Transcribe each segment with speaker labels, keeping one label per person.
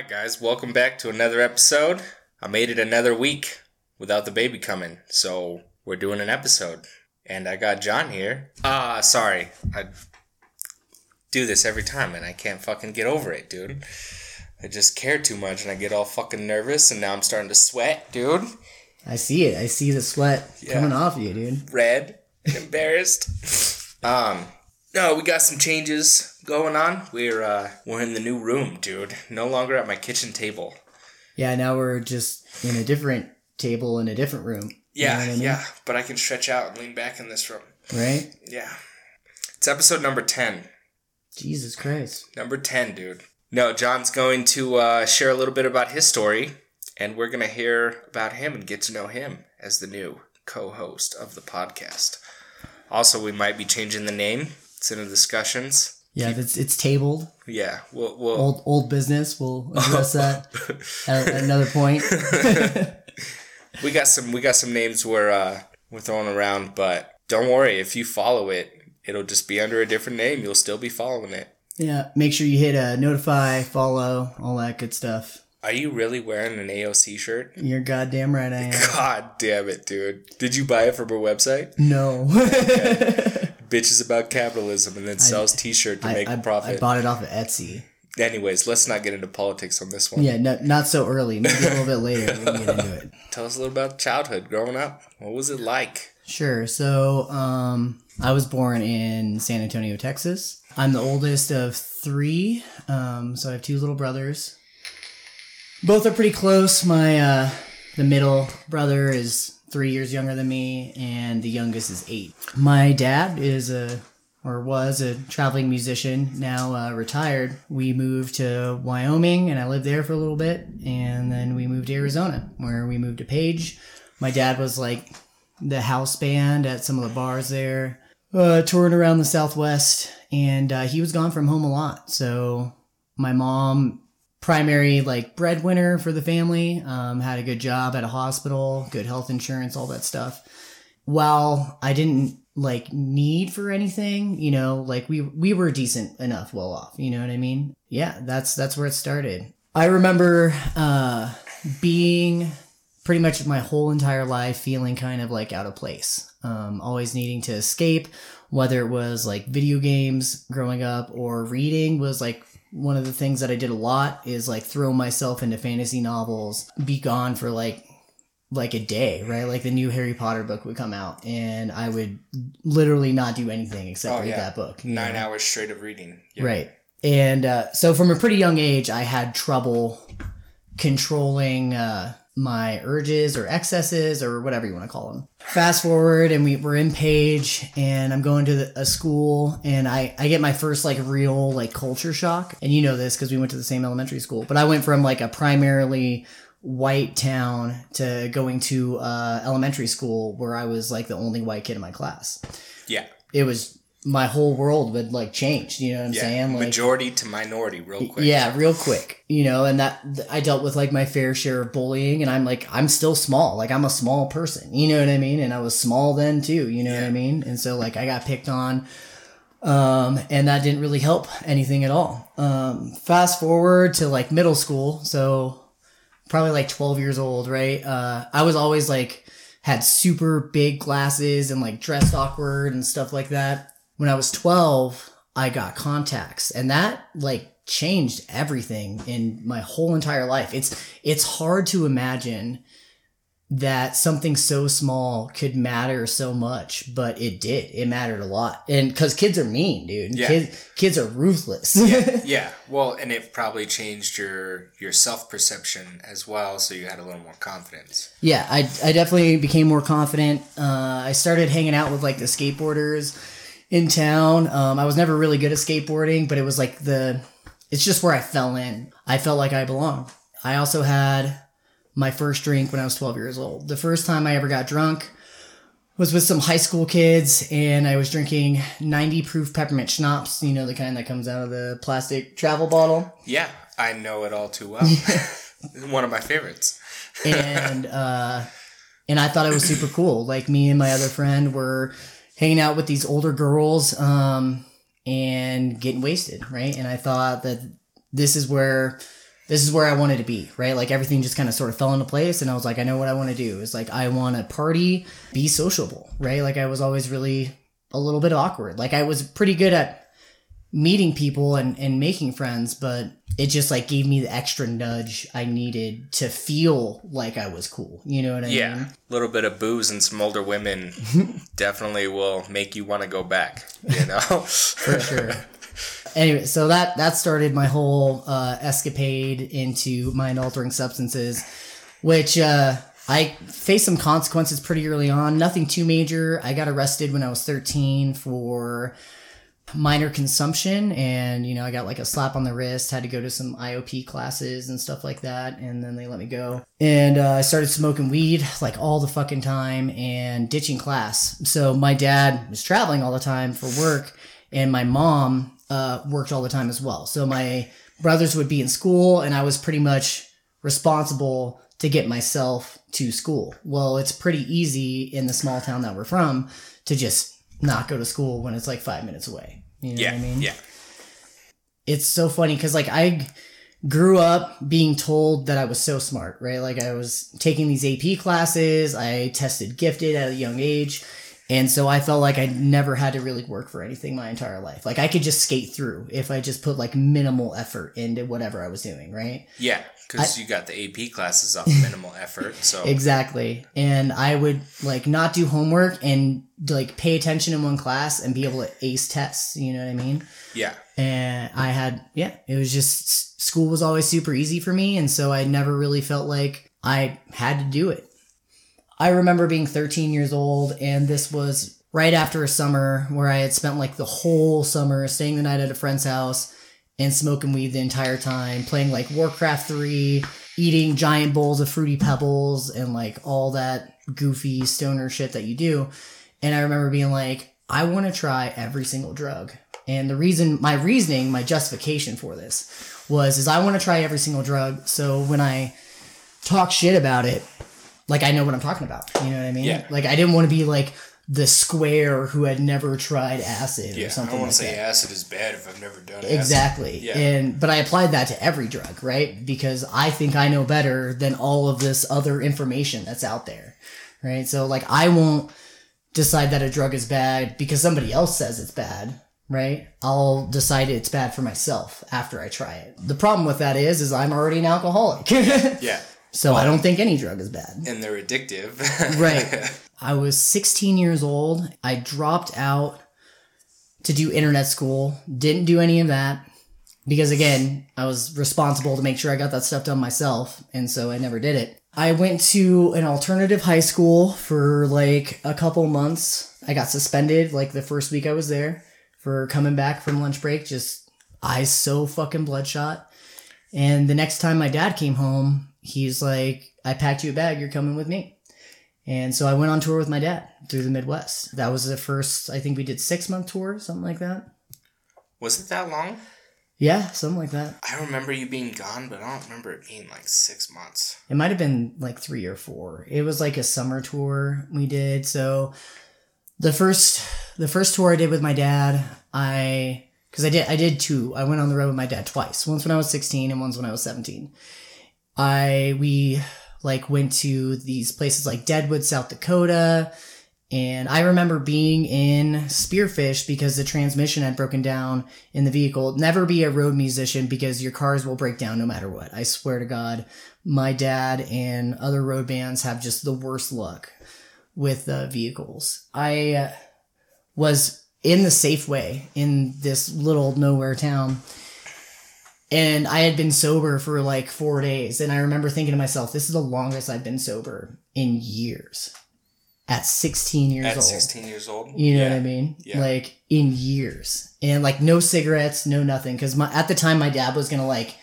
Speaker 1: right, guys, welcome back to another episode. I made it another week without the baby coming, so we're doing an episode. And I got John here. Ah, uh, sorry. I do this every time and I can't fucking get over it, dude. I just care too much and I get all fucking nervous and now I'm starting to sweat, dude.
Speaker 2: I see it. I see the sweat yeah. coming off you, dude.
Speaker 1: Red, embarrassed. um, no, we got some changes going on. We're uh we're in the new room, dude. No longer at my kitchen table.
Speaker 2: Yeah, now we're just in a different table in a different room.
Speaker 1: Yeah, you know I mean? yeah. But I can stretch out and lean back in this room.
Speaker 2: Right?
Speaker 1: Yeah. It's episode number ten.
Speaker 2: Jesus Christ.
Speaker 1: Number ten, dude. No, John's going to uh, share a little bit about his story, and we're gonna hear about him and get to know him as the new co-host of the podcast. Also, we might be changing the name. It's in the discussions.
Speaker 2: Yeah, it's it's tabled.
Speaker 1: Yeah, we'll, we'll
Speaker 2: old old business. We'll address that at, at, another point.
Speaker 1: we got some we got some names we're uh, we're throwing around, but don't worry if you follow it, it'll just be under a different name. You'll still be following it.
Speaker 2: Yeah, make sure you hit uh, notify, follow, all that good stuff.
Speaker 1: Are you really wearing an AOC shirt?
Speaker 2: You're goddamn right I am.
Speaker 1: God damn it, dude. Did you buy it from her website?
Speaker 2: No.
Speaker 1: Bitches about capitalism and then sells t-shirt to I, make
Speaker 2: I,
Speaker 1: a profit.
Speaker 2: I bought it off of Etsy.
Speaker 1: Anyways, let's not get into politics on this one.
Speaker 2: Yeah, no, not so early. Maybe a little bit later we can get into it.
Speaker 1: Tell us a little about childhood growing up. What was it like?
Speaker 2: Sure. So, um, I was born in San Antonio, Texas. I'm the oldest of three. Um, so I have two little brothers. Both are pretty close. My uh, the middle brother is three years younger than me, and the youngest is eight. My dad is a or was a traveling musician, now uh, retired. We moved to Wyoming, and I lived there for a little bit, and then we moved to Arizona, where we moved to Page. My dad was like the house band at some of the bars there, uh, touring around the Southwest, and uh, he was gone from home a lot. So my mom primary like breadwinner for the family. Um, had a good job at a hospital, good health insurance, all that stuff. While I didn't like need for anything, you know, like we we were decent enough, well off. You know what I mean? Yeah, that's that's where it started. I remember uh, being pretty much my whole entire life feeling kind of like out of place. Um, always needing to escape, whether it was like video games growing up or reading was like one of the things that I did a lot is like throw myself into fantasy novels, be gone for like like a day, right? Like the new Harry Potter book would come out, and I would literally not do anything except oh, read yeah. that book.
Speaker 1: Nine know? hours straight of reading.
Speaker 2: Yep. Right. And uh, so from a pretty young age, I had trouble controlling uh, my urges or excesses or whatever you want to call them. Fast forward and we're in Page and I'm going to the, a school and I, I get my first like real like culture shock. And you know this because we went to the same elementary school, but I went from like a primarily white town to going to uh, elementary school where I was like the only white kid in my class.
Speaker 1: Yeah.
Speaker 2: It was my whole world would like change. You know what I'm yeah, saying?
Speaker 1: Like majority to minority, real quick.
Speaker 2: Yeah, real quick. You know, and that I dealt with like my fair share of bullying, and I'm like I'm still small. Like I'm a small person. You know what I mean? And I was small then too. You know yeah. what I mean? And so like I got picked on. Um, and that didn't really help anything at all. Um, fast forward to like middle school. So probably like 12 years old, right? Uh, I was always like, had super big glasses and like dressed awkward and stuff like that when I was 12, I got contacts and that like changed everything in my whole entire life. It's it's hard to imagine that something so small could matter so much, but it did. It mattered a lot. And cuz kids are mean, dude. Yeah. Kids kids are ruthless.
Speaker 1: yeah. yeah. Well, and it probably changed your your self-perception as well, so you had a little more confidence.
Speaker 2: Yeah, I I definitely became more confident. Uh, I started hanging out with like the skateboarders in town. Um, I was never really good at skateboarding, but it was like the, it's just where I fell in. I felt like I belonged. I also had my first drink when I was 12 years old. The first time I ever got drunk was with some high school kids, and I was drinking 90 proof peppermint schnapps, you know, the kind that comes out of the plastic travel bottle.
Speaker 1: Yeah, I know it all too well. One of my favorites.
Speaker 2: and, uh, and I thought it was super cool. Like me and my other friend were hanging out with these older girls um, and getting wasted, right? And I thought that this is where this is where I wanted to be, right? Like everything just kind of sort of fell into place. And I was like, I know what I want to do. It's like, I want to party, be sociable, right? Like I was always really a little bit awkward. Like I was pretty good at meeting people and, and making friends, but it just like gave me the extra nudge I needed to feel like I was cool. You know what I
Speaker 1: Yeah,
Speaker 2: mean? Yeah.
Speaker 1: A little bit of booze and some older women definitely will make you want to go back. You know,
Speaker 2: for sure. Anyway, so that that started my whole uh, escapade into mind altering substances, which uh, I faced some consequences pretty early on. Nothing too major. I got arrested when I was 13 for minor consumption and you know i got like a slap on the wrist had to go to some iop classes and stuff like that and then they let me go. And uh, i started smoking weed like all the fucking time and ditching class. So my dad was traveling all the time for work and my mom uh, worked all the time as well. So my brothers would be in school and i was pretty much responsible to get myself to school. Well it's pretty easy in the small town that we're from to just not go to school when it's like five minutes away. You know
Speaker 1: yeah,
Speaker 2: what I mean?
Speaker 1: yeah,
Speaker 2: It's so funny because like I grew up being told that I was so smart, right? Like I was taking these AP classes, I tested gifted at a young age. And so I felt like I never had to really work for anything my entire life. Like I could just skate through if I just put like minimal effort into whatever I was doing, right?
Speaker 1: yeah. Because you got the AP classes off minimal effort, so
Speaker 2: Exactly. And I would like not do homework and like pay attention in one class and be able to ace tests. You know what I mean?
Speaker 1: yeah,
Speaker 2: And I had, yeah, it was just school was always super easy for me. And so I never really felt like I had to do it. I remember being 13 years old and this was right after a summer where I had spent like the whole summer staying the night at a friend's house and smoking weed the entire time, playing like Warcraft 3, eating giant bowls of fruity pebbles and like all that goofy stoner shit that you do. And I remember being like, I want to try every single drug. And the reason, my reasoning, my justification for this was, is I want to try every single drug. So when I talk shit about it, like I know what I'm talking about. You know what I mean?
Speaker 1: Yeah.
Speaker 2: Like I didn't want to be like the square who had never tried acid
Speaker 1: yeah.
Speaker 2: or
Speaker 1: I
Speaker 2: something
Speaker 1: don't want
Speaker 2: like
Speaker 1: say
Speaker 2: that.
Speaker 1: acid is bad if I've never done it.
Speaker 2: Exactly.
Speaker 1: Yeah.
Speaker 2: And but I applied that to every drug, right? Because I think I know better than all of this other information that's out there. Right? So like I won't decide that a drug is bad because somebody else says it's bad, right? I'll decide it's bad for myself after I try it. The problem with that is is I'm already an alcoholic.
Speaker 1: Yeah,
Speaker 2: so I don't think any drug is bad.
Speaker 1: and they're addictive.
Speaker 2: Right. I was 16 years old. I dropped out to do internet school. Didn't do any of that because, again, I was responsible to make sure I got that stuff done myself. And so I never did it. I went to an alternative high school for like a couple months. I got suspended like the first week I was there for coming back from lunch break, just eyes so fucking bloodshot. And the next time my dad came home, he's like, I packed you a bag, you're coming with me. And so I went on tour with my dad through the Midwest. That was the first, I think we did six month tour, something like that.
Speaker 1: Was it that long?
Speaker 2: Yeah, something like that.
Speaker 1: I remember you being gone, but I don't remember it being like six months.
Speaker 2: It might have been like three or four. It was like a summer tour we did. So the first the first tour I did with my dad, I because I did I did two. I went on the road with my dad twice. Once when I was sixteen and once when I was seventeen. I we like went to these places like Deadwood, South Dakota. And I remember being in Spearfish because the transmission had broken down in the vehicle. Never be a road musician because your cars will break down no matter what. I swear to God, my dad and other road bands have just the worst luck with uh, vehicles. I uh, was in the Safeway in this little nowhere town. And I had been sober for like four days. And I remember thinking to myself, this is the longest I've been sober in years. At 16 years
Speaker 1: At
Speaker 2: old.
Speaker 1: 16 years old?
Speaker 2: You know
Speaker 1: yeah.
Speaker 2: what I mean?
Speaker 1: Yeah.
Speaker 2: Like in years. And like no cigarettes, no nothing. Cause my, at the time my dad was gonna like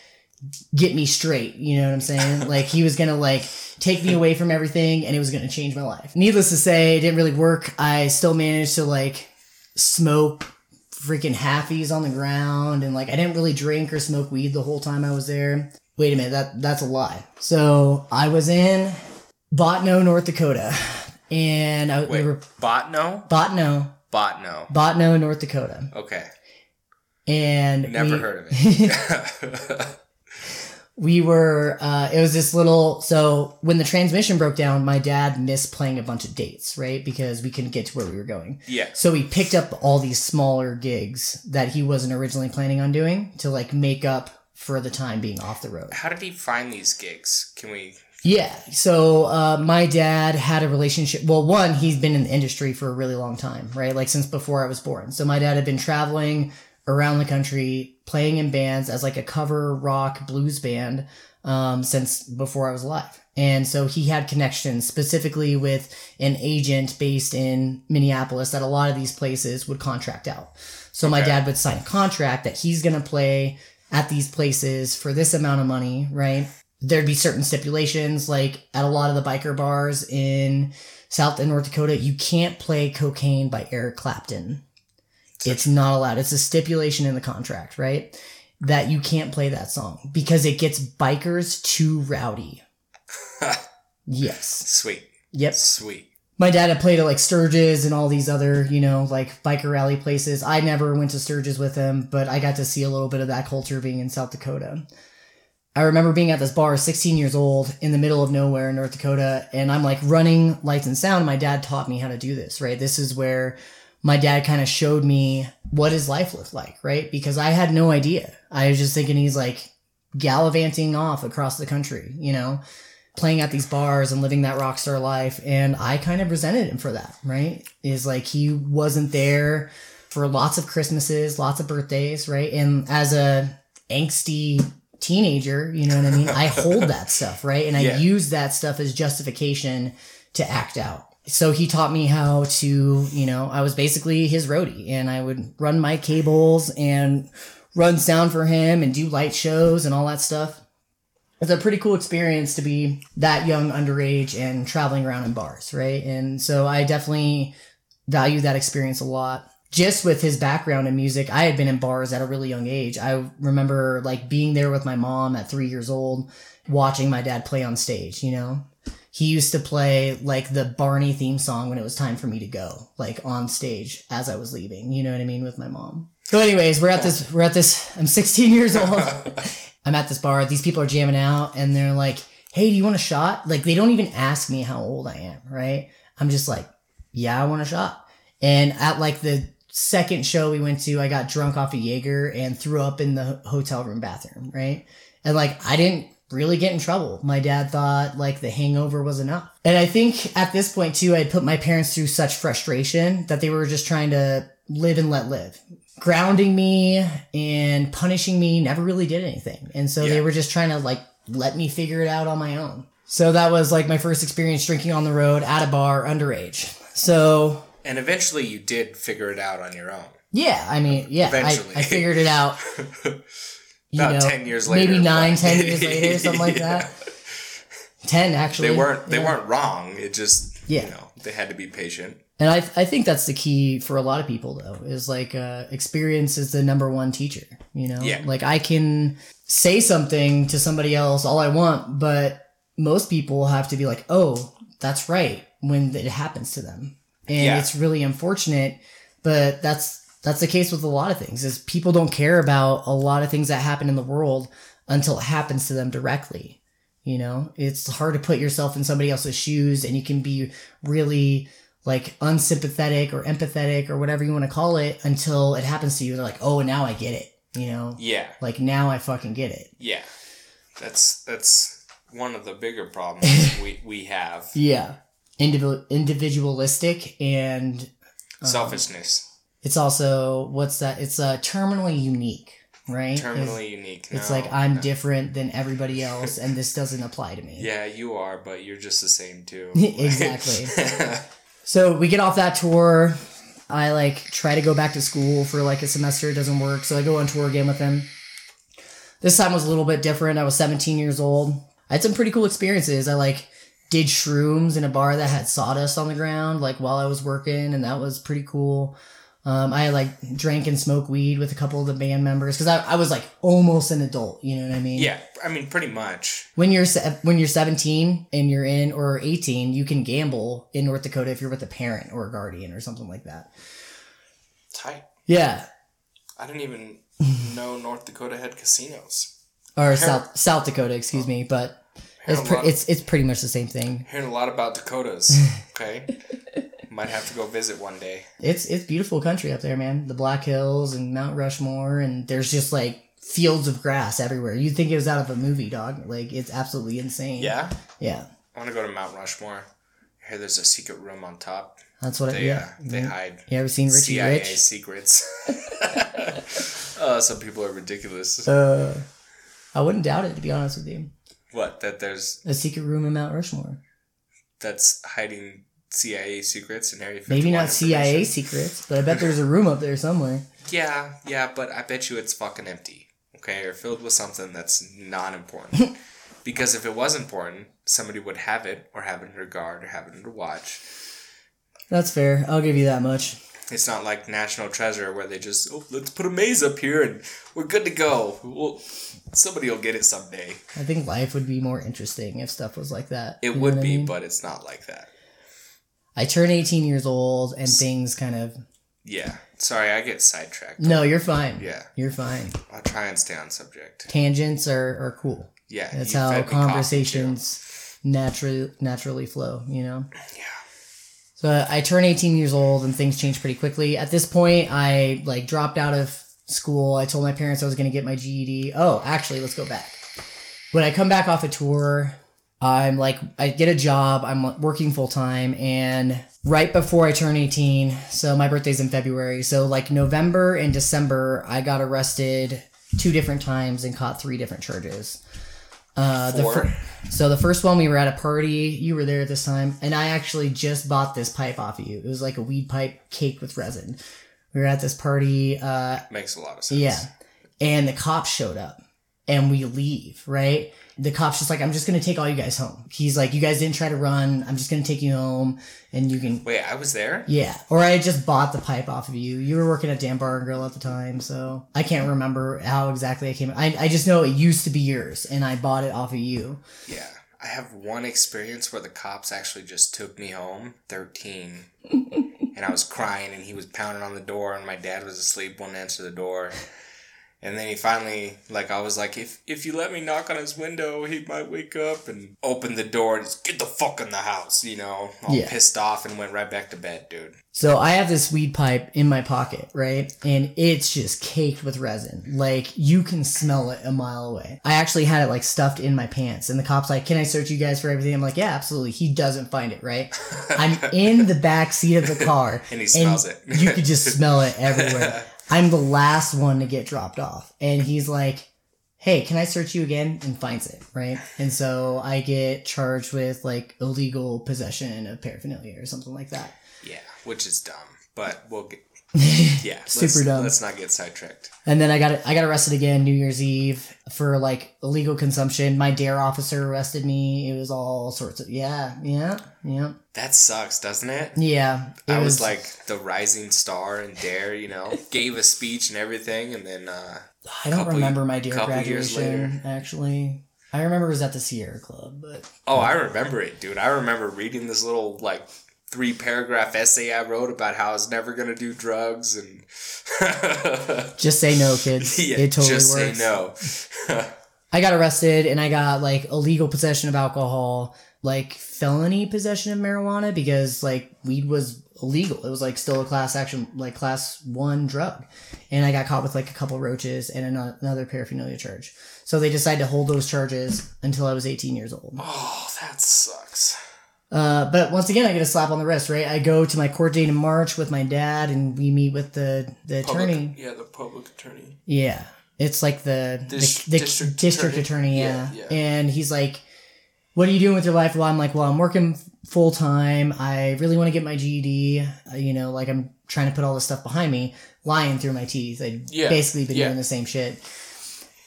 Speaker 2: get me straight. You know what I'm saying? like he was gonna like take me away from everything and it was gonna change my life. Needless to say, it didn't really work. I still managed to like smoke freaking halfies on the ground and like I didn't really drink or smoke weed the whole time I was there. Wait a minute, that that's a lie. So I was in Bottineau, North Dakota. And I, we were
Speaker 1: Bottineau?
Speaker 2: Bottineau,
Speaker 1: Bottineau.
Speaker 2: Bottineau, North Dakota.
Speaker 1: Okay.
Speaker 2: And
Speaker 1: Never
Speaker 2: we-
Speaker 1: heard of it.
Speaker 2: we were uh, it was this little so when the transmission broke down my dad missed playing a bunch of dates right because we couldn't get to where we were going
Speaker 1: Yeah.
Speaker 2: so he picked up all these smaller gigs that he wasn't originally planning on doing to like make up for the time being off the road
Speaker 1: How did he find these gigs? Can we?
Speaker 2: yeah so uh, my dad had a relationship well one he's been in the industry for a really long time right like since before i was born so my dad had been traveling around the country playing in bands as like a cover rock blues band um, since before i was alive. And so he had connections specifically with an agent based in minneapolis that a lot of these places would contract out. So my dad would sign a contract that he's going to play at these places for this amount of money right? There'd be certain stipulations like at a lot of the biker bars in south and north dakota you can't play cocaine by eric clapton it's not allowed it's a stipulation in the contract right that you can't play that song because it gets bikers too rowdy yes
Speaker 1: Sweet.
Speaker 2: yep
Speaker 1: Sweet.
Speaker 2: my dad had played at like Sturgis and all these other, you know, like biker rally places. I never went to Sturgis with him, but I got to see a little bit of that culture being in South Dakota. I remember being at this bar, 16 years old, in the middle of nowhere in North Dakota, and I'm like running lights and sound. My dad taught me how to do this, right? This is where my dad kind of showed me what his life looked like, right? Because I had no idea. I was just thinking he's like gallivanting off across the country, you know? playing at these bars and living that rock star life and i kind of resented him for that right is like he wasn't there for lots of christmases lots of birthdays right and as a angsty teenager you know what i mean i hold that stuff right and i
Speaker 1: Yeah.
Speaker 2: use that stuff as justification to act out so he taught me how to you know i was basically his roadie and i would run my cables and run sound for him and do light shows and all that stuff it's a pretty cool experience to be that young underage and traveling around in bars, right? And so I definitely value that experience a lot. Just with his background in music, I had been in bars at a really young age. I remember like being there with my mom at three years old, watching my dad play on stage, you know? He used to play like the Barney theme song when it was time for me to go, like on stage as I was leaving, you know what I mean, with my mom. So anyways, we're at this, we're at this, I'm 16 years old. I'm at this bar. These people are jamming out, and they're like, "Hey, do you want a shot?" Like they don't even ask me how old I am, right? I'm just like, "Yeah, I want a shot." And at like the second show we went to, I got drunk off a Jaeger and threw up in the hotel room bathroom, right? And like I didn't really get in trouble. My dad thought like the hangover was enough. And I think at this point too, I put my parents through such frustration that they were just trying to live and let live. Grounding me and punishing me never really did anything. And so they were just trying to like let me figure it out on my own. So that was like my first experience drinking on the road at a bar underage. So
Speaker 1: And eventually you did figure it out on your own.
Speaker 2: yeah, I mean, yeah, I, I figured it out.
Speaker 1: About
Speaker 2: know,
Speaker 1: 10 years later.
Speaker 2: maybe nine, ten years later, something like
Speaker 1: Yeah.
Speaker 2: that. Ten actually.
Speaker 1: They weren't they
Speaker 2: yeah.
Speaker 1: weren't wrong. It just
Speaker 2: Yeah.
Speaker 1: you know, they had to be patient.
Speaker 2: And I, I think that's the key for a lot of people though, is like uh, experience is the number one teacher. You know,
Speaker 1: Yeah.
Speaker 2: like I can say something to somebody else all I want, but most people have to be like, oh, that's right when it happens to them, and
Speaker 1: Yeah.
Speaker 2: it's really unfortunate. But that's that's the case with a lot of things. Is people don't care about a lot of things that happen in the world until it happens to them directly. You know, it's hard to put yourself in somebody else's shoes, and you can be really like unsympathetic or empathetic or whatever you want to call it until it happens to you. They're like, oh, now I get it. You know,
Speaker 1: Yeah.
Speaker 2: like now I fucking get it.
Speaker 1: Yeah. That's that's one of the bigger problems we, we have.
Speaker 2: Yeah. Individual, individualistic and um,
Speaker 1: Selfishness.
Speaker 2: It's also what's that? It's uh, terminally unique, right?
Speaker 1: Terminally unique.
Speaker 2: It's, it's like I'm
Speaker 1: no.
Speaker 2: different than everybody else, and this doesn't apply to me.
Speaker 1: Yeah, you are, but you're just the same too.
Speaker 2: Exactly. So we get off that tour. I like try to go back to school for like a semester. It doesn't work. So I go on tour again with him. This time was a little bit different. I was 17 years old. I had some pretty cool experiences. I like did shrooms in a bar that had sawdust on the ground, like while I was working, and that was pretty cool. Um, I like drank and smoked weed with a couple of the band members because I, I was like almost an adult. You know what I mean?
Speaker 1: yeah, I mean, pretty much.
Speaker 2: when you're se- when you're 17 and you're in or 18 you can gamble in north dakota if you're with a parent or a guardian or something like that
Speaker 1: Tight.
Speaker 2: yeah
Speaker 1: I didn't even know North Dakota had casinos.
Speaker 2: or South South Dakota, excuse me. But it's pre- it's it's pretty much the same thing.
Speaker 1: Hearing a lot about Dakotas. Okay. Might have to go visit one day.
Speaker 2: It's it's beautiful country up there, man. The Black Hills and Mount Rushmore, and there's just like fields of grass everywhere. You'd think it was out of a movie, dog. Like it's absolutely insane.
Speaker 1: Yeah?
Speaker 2: yeah.
Speaker 1: I want to go to Mount Rushmore. I hear there's a secret room on top.
Speaker 2: That's what. it,
Speaker 1: They,
Speaker 2: yeah.
Speaker 1: uh, they hide
Speaker 2: You ever seen Richie
Speaker 1: CIA
Speaker 2: Rich?
Speaker 1: secrets. uh, some people are ridiculous.
Speaker 2: Uh, I wouldn't doubt it to be honest with you.
Speaker 1: What? That there's
Speaker 2: A secret room in Mount Rushmore.
Speaker 1: that's hiding CIA secrets and Area 51
Speaker 2: Maybe not CIA secrets, but I bet there's a room up there somewhere.
Speaker 1: Yeah, yeah, but I bet you it's fucking empty. Okay, or filled with something that's not important. because if it was important, somebody would have it, or have it under guard, or have it under watch.
Speaker 2: That's fair. I'll give you that much.
Speaker 1: It's not like National Treasure where they just oh let's put a maze up here and we're good to go. Well, somebody will get it someday.
Speaker 2: I think life would be more interesting if stuff was like that.
Speaker 1: It
Speaker 2: You
Speaker 1: would
Speaker 2: what I
Speaker 1: be,
Speaker 2: mean?
Speaker 1: but it's not like that.
Speaker 2: I turn 18 years old and things kind of.
Speaker 1: Yeah. Sorry, I get sidetracked.
Speaker 2: No, you're fine.
Speaker 1: Yeah.
Speaker 2: You're fine.
Speaker 1: I'll try and stay on subject.
Speaker 2: Tangents are, are cool.
Speaker 1: Yeah.
Speaker 2: That's how
Speaker 1: fed me coffee,
Speaker 2: conversations naturally naturally flow, you know?
Speaker 1: Yeah.
Speaker 2: So I turn 18 years old and things change pretty quickly. At this point, I like dropped out of school. I told my parents I was going to get my GED. Oh, actually, let's go back. When I come back off a tour, I'm like, I get a job. I'm working full time. And right before I turn 18, so my birthday's in February. So like November and December, I got arrested two different times and caught three different charges. Uh, the
Speaker 1: Four?
Speaker 2: fir- so the first one we were at a party. You were there at this time, and I actually just bought this pipe off of you. It was like a weed pipe caked with resin. We were at this party. Uh,
Speaker 1: Makes a lot of sense.
Speaker 2: yeah, and the cops showed up, and we leave. Right, the cops just like, I'm just gonna take all you guys home. He's like, you guys didn't try to run. I'm just gonna take you home, and you can.
Speaker 1: Wait, I was there?
Speaker 2: Yeah, or I just bought the pipe off of you. You were working at Dan Bar and Grill at the time, so I can't remember how exactly I came. I I just know it used to be yours, and I bought it off of you.
Speaker 1: Yeah. I have one experience where the cops actually just took me home, 13. and I was crying and he was pounding on the door and my dad was asleep, wouldn't answer the door. And then he finally, like, I was like, if if you let me knock on his window, he might wake up and open the door and just get the fuck in the house, you know, all
Speaker 2: Yeah.
Speaker 1: pissed off and went right back to bed, dude.
Speaker 2: So I have this weed pipe in my pocket, right? And it's just caked with resin. Like you can smell it a mile away. I actually had it like stuffed in my pants and the cop's like, "Can I search you guys for everything?" I'm like, "Yeah, absolutely." He doesn't find it, right? I'm in the back seat of the car
Speaker 1: And he smells it.
Speaker 2: you could just smell it everywhere. I'm the last one to get dropped off. And he's like, Hey, can I search you again? And finds it, right? And so I get charged with like illegal possession of paraphernalia or something like that.
Speaker 1: Yeah, which is dumb. But we'll get. Yeah,
Speaker 2: Super
Speaker 1: let's,
Speaker 2: dumb.
Speaker 1: Let's not get sidetracked.
Speaker 2: And then I got I got arrested again New Year's Eve for like illegal consumption. My dare officer arrested me. It was all sorts of yeah, yeah, yeah,
Speaker 1: That sucks, doesn't it?
Speaker 2: yeah. It
Speaker 1: I was, like the rising star and Dare, you know, gave a speech and everything, and then uh,
Speaker 2: I don't remember my dare graduation actually. I remember it was at the Sierra Club, but
Speaker 1: oh, I remember it, dude. I remember reading this little like three paragraph essay I wrote about how I was never gonna do drugs and
Speaker 2: just say no, kids.
Speaker 1: yeah,
Speaker 2: it totally
Speaker 1: just
Speaker 2: works.
Speaker 1: say no.
Speaker 2: I got arrested and I got like illegal possession of alcohol, like felony possession of marijuana because like weed was illegal. It was like still a class action, like class one drug. And I got caught with like a couple roaches and ano- another paraphernalia charge. So they decided to hold those charges until I was 18 years old.
Speaker 1: oh, that sucks.
Speaker 2: Uh, but once again, I get a slap on the wrist, right? I go to my court date in March with my dad and we meet with the, the attorney.
Speaker 1: yeah, the public attorney.
Speaker 2: Yeah. It's like the
Speaker 1: Dis-
Speaker 2: the, the
Speaker 1: district
Speaker 2: district,
Speaker 1: attorney?
Speaker 2: attorney, yeah.
Speaker 1: Yeah, yeah.
Speaker 2: And he's like, "What are you doing with your life?" Well, I'm like, "Well, I'm working full time. I really want to get my GED. Uh, you know, like I'm trying to put all this stuff behind me, lying through my teeth. I
Speaker 1: Yeah,
Speaker 2: basically been
Speaker 1: yeah.
Speaker 2: doing the same shit."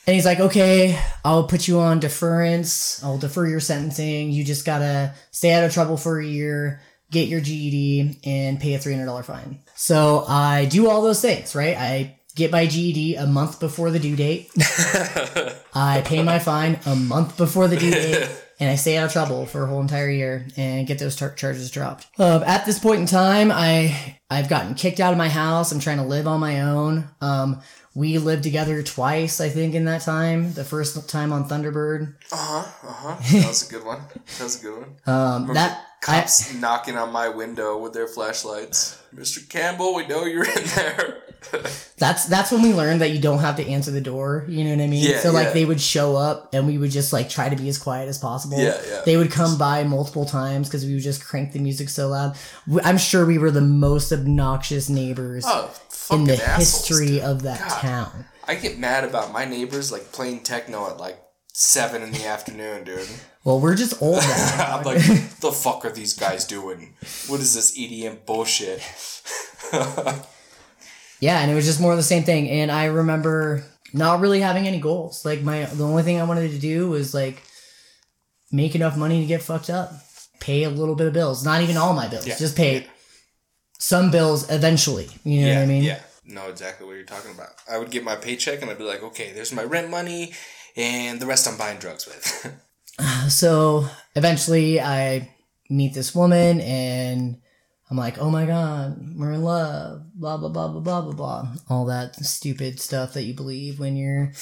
Speaker 2: And he's like, "Okay, I'll put you on deference. I'll defer your sentencing. You just gotta stay out of trouble for a year." Get your GED and pay a three hundred dollar fine. So I do all those things, right? I get my GED a month before the due date. I pay my fine a month before the due date, and I stay out of trouble for a whole entire year and get those tar- charges dropped. Um, at this point in time, I I've gotten kicked out of my house. I'm trying to live on my own. Um, We lived together twice, I think, in that time. The first time on Thunderbird.
Speaker 1: Uh huh. Uh huh. That was a good one. That was a good one.
Speaker 2: Um, that I,
Speaker 1: cops knocking on my window with their flashlights. Mr. Campbell, we know you're in there.
Speaker 2: That's that's when we learned that you don't have to answer the door. You know what I mean?
Speaker 1: Yeah,
Speaker 2: so like
Speaker 1: yeah.
Speaker 2: they would show up and we would just like try to be as quiet as possible.
Speaker 1: Yeah, yeah.
Speaker 2: They would come by multiple times because we would just crank the music so loud. I'm sure we were the most obnoxious neighbors
Speaker 1: oh,
Speaker 2: in the
Speaker 1: assholes,
Speaker 2: history
Speaker 1: dude.
Speaker 2: of that
Speaker 1: God.
Speaker 2: town.
Speaker 1: I get mad about my neighbors like playing techno at like seven in the afternoon, dude.
Speaker 2: Well, we're just old now.
Speaker 1: I'm like, the fuck are these guys doing? What is this EDM bullshit?
Speaker 2: Yeah, and it was just more of the same thing. And I remember not really having any goals. Like my the only thing I wanted to do was like make enough money to get fucked up, pay a little bit of bills. Not even all my bills,
Speaker 1: Yeah,
Speaker 2: just pay some bills eventually. You know
Speaker 1: yeah,
Speaker 2: what I mean?
Speaker 1: yeah. Know exactly what you're talking about. I would get my paycheck and I'd be like, okay, there's my rent money, and the rest I'm buying drugs with.
Speaker 2: So eventually, I meet this woman, and I'm like, "Oh my god, we're in love." Blah blah blah blah blah blah blah. All that stupid stuff that you believe when you're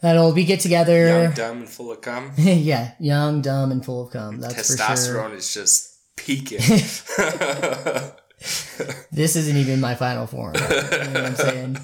Speaker 2: that old. We get together.
Speaker 1: Young, dumb, and full of cum.
Speaker 2: yeah, young, dumb, and full of cum. That's for sure.
Speaker 1: Testosterone is just peaking.
Speaker 2: This isn't even my final form. You know what I'm saying?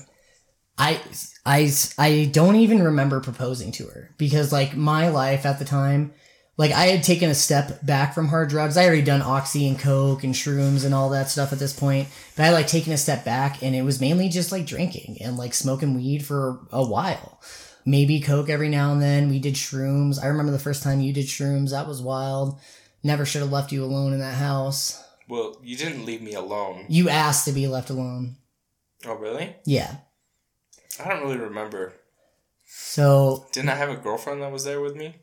Speaker 2: I, I, I don't even remember proposing to her because like my life at the time, like I had taken a step back from hard drugs. I already done oxy and coke and shrooms and all that stuff at this point, but I like taken a step back and it was mainly just like drinking and like smoking weed for a while. Maybe coke every now and then. We did shrooms. I remember the first time you did shrooms. That was wild. Never should have left you alone in that house.
Speaker 1: well, you didn't leave me alone.
Speaker 2: You asked to be left alone.
Speaker 1: Oh, really?
Speaker 2: Yeah.
Speaker 1: I don't really remember.
Speaker 2: So
Speaker 1: Didn't I have a girlfriend that was there with me?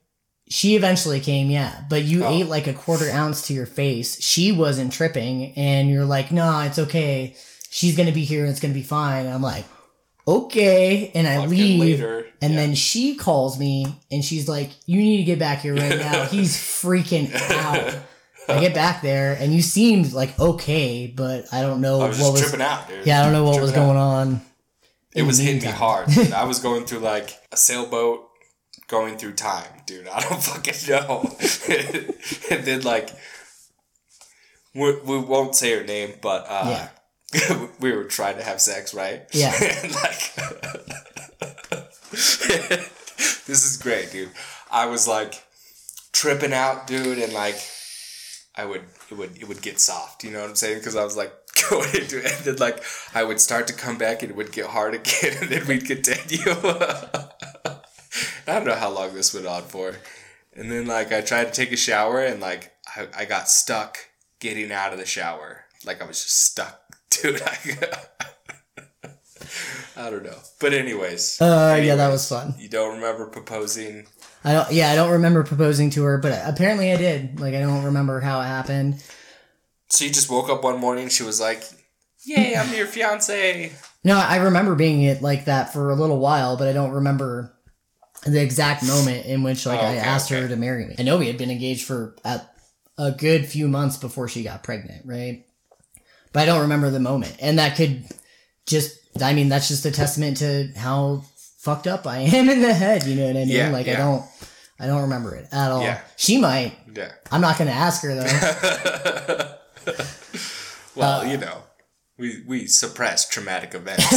Speaker 2: She eventually came, yeah. But you
Speaker 1: Oh.
Speaker 2: ate like a quarter ounce to your face. She wasn't tripping, and you're like, "Nah, it's okay. She's gonna be here. It's gonna be fine." And I'm like, "Okay," and I leave.
Speaker 1: later.
Speaker 2: And
Speaker 1: Yeah.
Speaker 2: then she calls me, and she's like, "You need to get back here right now." He's freaking out. I get back there, and you seemed like okay, but I don't know
Speaker 1: I was
Speaker 2: what was.
Speaker 1: tripping out, dude.
Speaker 2: Yeah, I don't know what was
Speaker 1: Tripping out.
Speaker 2: going on.
Speaker 1: It was hitting me hard. I was going through like a sailboat going through time, dude. I don't fucking know. and then like we, we won't say her name, but uh we were trying to have sex, right?
Speaker 2: Yeah.
Speaker 1: like this is great, dude. I was like tripping out, dude, and like I would it would it would get soft. You know what I'm saying? Because I was like going into it, and then like I would start to come back, and it would get hard again, and then we'd continue. I don't know how long this went on for, and then like I tried to take a shower, and like I, I got stuck getting out of the shower. Like I was just stuck, dude. I, I don't know, but anyways.
Speaker 2: Uh, yeah, that was fun.
Speaker 1: You don't remember proposing?
Speaker 2: I don't. Yeah, I don't remember proposing to her, but apparently I did. Like I don't remember how it happened.
Speaker 1: So you just woke up one morning, she was like, "Yay, I'm your fiance."
Speaker 2: No, I remember being it like that for a little while, but I don't remember the exact moment in which like
Speaker 1: Oh,
Speaker 2: I
Speaker 1: okay,
Speaker 2: asked her to marry me. I know we had been engaged for a, a good few months before she got pregnant, right? But I don't remember the moment, and that could just. I mean, that's just a testament to how fucked up I am in the head. You know what I mean?
Speaker 1: Yeah,
Speaker 2: like I don't. I don't remember it at all.
Speaker 1: Yeah.
Speaker 2: She might.
Speaker 1: Yeah.
Speaker 2: I'm not gonna ask her though.
Speaker 1: well,
Speaker 2: Uh,
Speaker 1: you know, we we suppress traumatic events.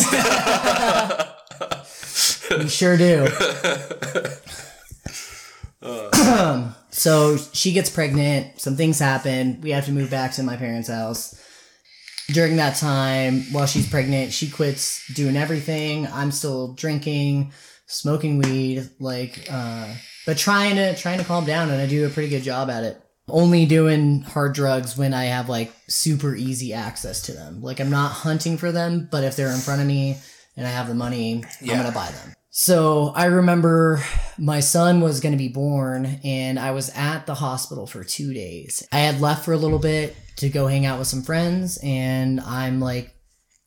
Speaker 2: We sure do. so she gets pregnant. Some things happen. We have to move back to my parents' house. During that time, while she's pregnant, she quits doing everything. I'm still drinking, smoking weed, like, uh, but trying to trying to calm down, and I do a pretty good job at it. Only doing hard drugs when I have like super easy access to them. Like I'm not hunting for them, but if they're in front of me and I have the money,
Speaker 1: Yeah.
Speaker 2: I'm gonna buy them. So I remember my son was going to be born and I was at the hospital for two days. I had left for a little bit to go hang out with some friends and I'm like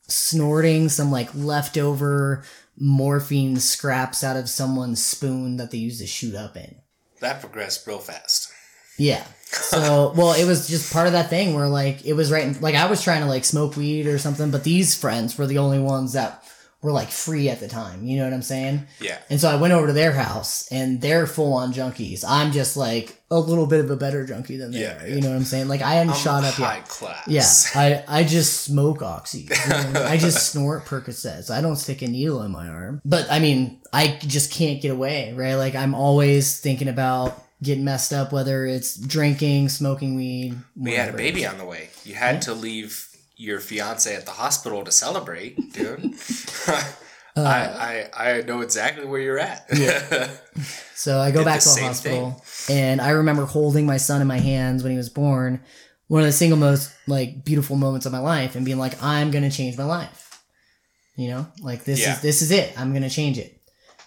Speaker 2: snorting some like leftover morphine scraps out of someone's spoon that they used to shoot up in.
Speaker 1: that progressed real fast.
Speaker 2: Yeah. So, well, it was just part of that thing where like it was right, in, like I was trying to like smoke weed or something, but these friends were the only ones that were like free at the time. You know what I'm saying?
Speaker 1: Yeah.
Speaker 2: And so I went over to their house and they're full on junkies. I'm just like a little bit of a better junkie than they
Speaker 1: Yeah,
Speaker 2: are.
Speaker 1: yeah.
Speaker 2: You know what I'm saying? Like I hadn't
Speaker 1: I'm
Speaker 2: shot up
Speaker 1: high
Speaker 2: yet.
Speaker 1: class.
Speaker 2: Yeah, I, I just smoke oxy. You know I, mean? I just snort Percocets. I don't stick a needle in my arm. But I mean, I just can't get away, right? Like I'm always thinking about getting messed up, whether it's drinking, smoking weed.
Speaker 1: We had a baby on the way. You had to leave your fiance at the hospital to celebrate, dude.
Speaker 2: Uh,
Speaker 1: I, I I know exactly where you're at. yeah.
Speaker 2: So I go back to the hospital, and I remember holding my son in my hands when he was born. One of the single most like beautiful moments of my life, and being like, "I'm gonna change my life." You know, like this
Speaker 1: Yeah.
Speaker 2: is this is it. I'm gonna change it.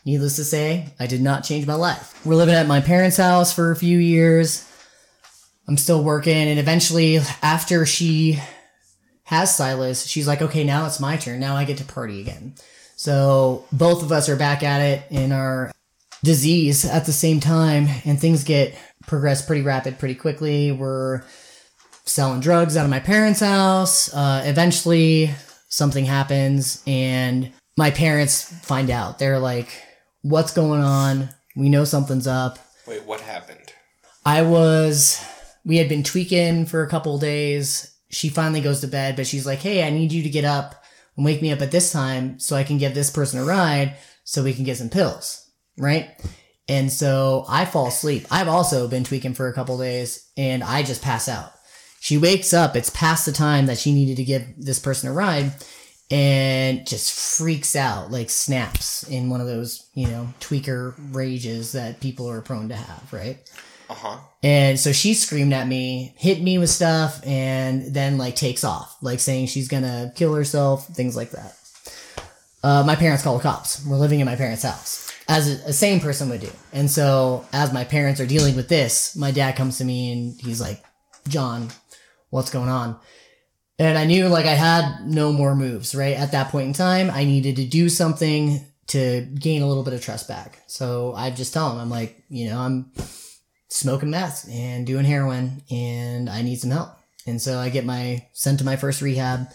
Speaker 2: Needless to say, I did not change my life. We're living at my parents' house for a few years. I'm still working, and eventually, after she has Silas, she's like, "Okay, now it's my turn. Now I get to party again." So both of us are back at it in our disease at the same time and things get progress pretty rapid pretty quickly we're selling drugs out of my parents house uh, eventually something happens and my parents find out they're like what's going on we know something's up
Speaker 1: Wait, what happened?
Speaker 2: i was we had been tweaking for a couple days she finally goes to bed but she's like hey i need you to get up and wake me up at this time so i can give this person a ride so we can get some pills right? And so i fall asleep. I've also been tweaking for a couple days and i just pass out. She wakes up it's past the time that she needed to give this person a ride and just freaks out like snaps in one of those you know tweaker rages that people are prone to have right
Speaker 1: Uh huh.
Speaker 2: and so she screamed at me, hit me with stuff, and then like takes off, like saying she's gonna kill herself, things like that. Uh, my parents call the cops. We're living in my parents' house, as a, a sane person would do. And so, as my parents are dealing with this, my dad comes to me and he's like, "John, what's going on?" And I knew like I had no more moves. Right at that point in time, I needed to do something to gain a little bit of trust back. So I just tell him, I'm like, you know, I'm smoking meth and doing heroin and I need some help. And so I get my sent to my first rehab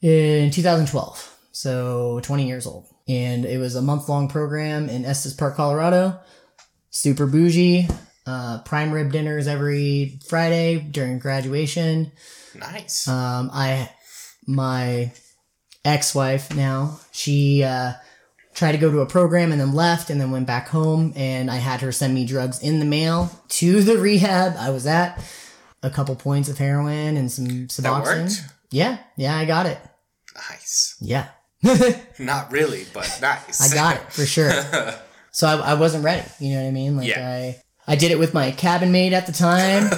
Speaker 2: in 2012. So 20 years old. And it was a month long program in Estes Park, Colorado. Super bougie. Uh, prime rib dinners every Friday during graduation.
Speaker 1: Nice.
Speaker 2: Um, I, my ex-wife now, she, uh, tried to go to a program and then left and then went back home and I had her send me drugs in the mail to the rehab I was at. A couple points of heroin and some Suboxone.
Speaker 1: worked.
Speaker 2: Yeah, yeah, I got it.
Speaker 1: Nice.
Speaker 2: Yeah.
Speaker 1: Not really, but nice.
Speaker 2: I got it for sure. So I, I wasn't ready. You know what I mean? Like
Speaker 1: Yeah.
Speaker 2: I, I did it with my cabin mate at the time.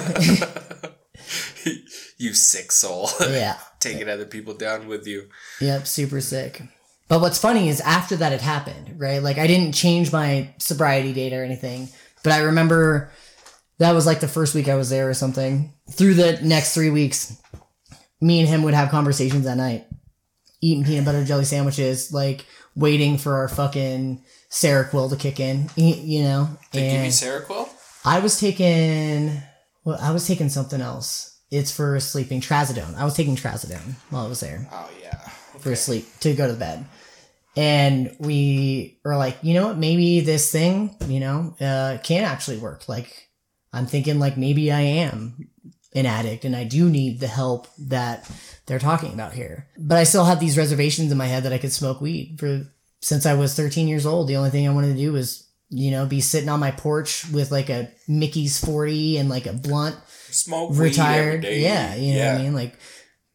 Speaker 1: you sick soul.
Speaker 2: yeah.
Speaker 1: Taking other people down with you.
Speaker 2: Yep, super sick. But what's funny is after that had happened, right? Like I didn't change my sobriety date or anything, but I remember that was like the first week I was there or something. Through the next three weeks, me and him would have conversations at night, eating peanut butter jelly sandwiches, like waiting for our fucking Seroquel to kick in, you know.
Speaker 1: They give you Seroquel?
Speaker 2: I was taking, well, I was taking something else. It's for sleeping, trazodone. I was taking trazodone while I was there
Speaker 1: Oh yeah.
Speaker 2: for sleep to go to bed. And we are like, you know what? Maybe this thing, you know, uh, can actually work. Like, I'm thinking, like, maybe I am an addict and I do need the help that they're talking about here. But I still have these reservations in my head that I could smoke weed for since I was 13 years old. The only thing I wanted to do was, you know, be sitting on my porch with like a Mickey's 40 and like a blunt
Speaker 1: Smoke weed every
Speaker 2: retired. Yeah, you know
Speaker 1: yeah.
Speaker 2: what I mean? Like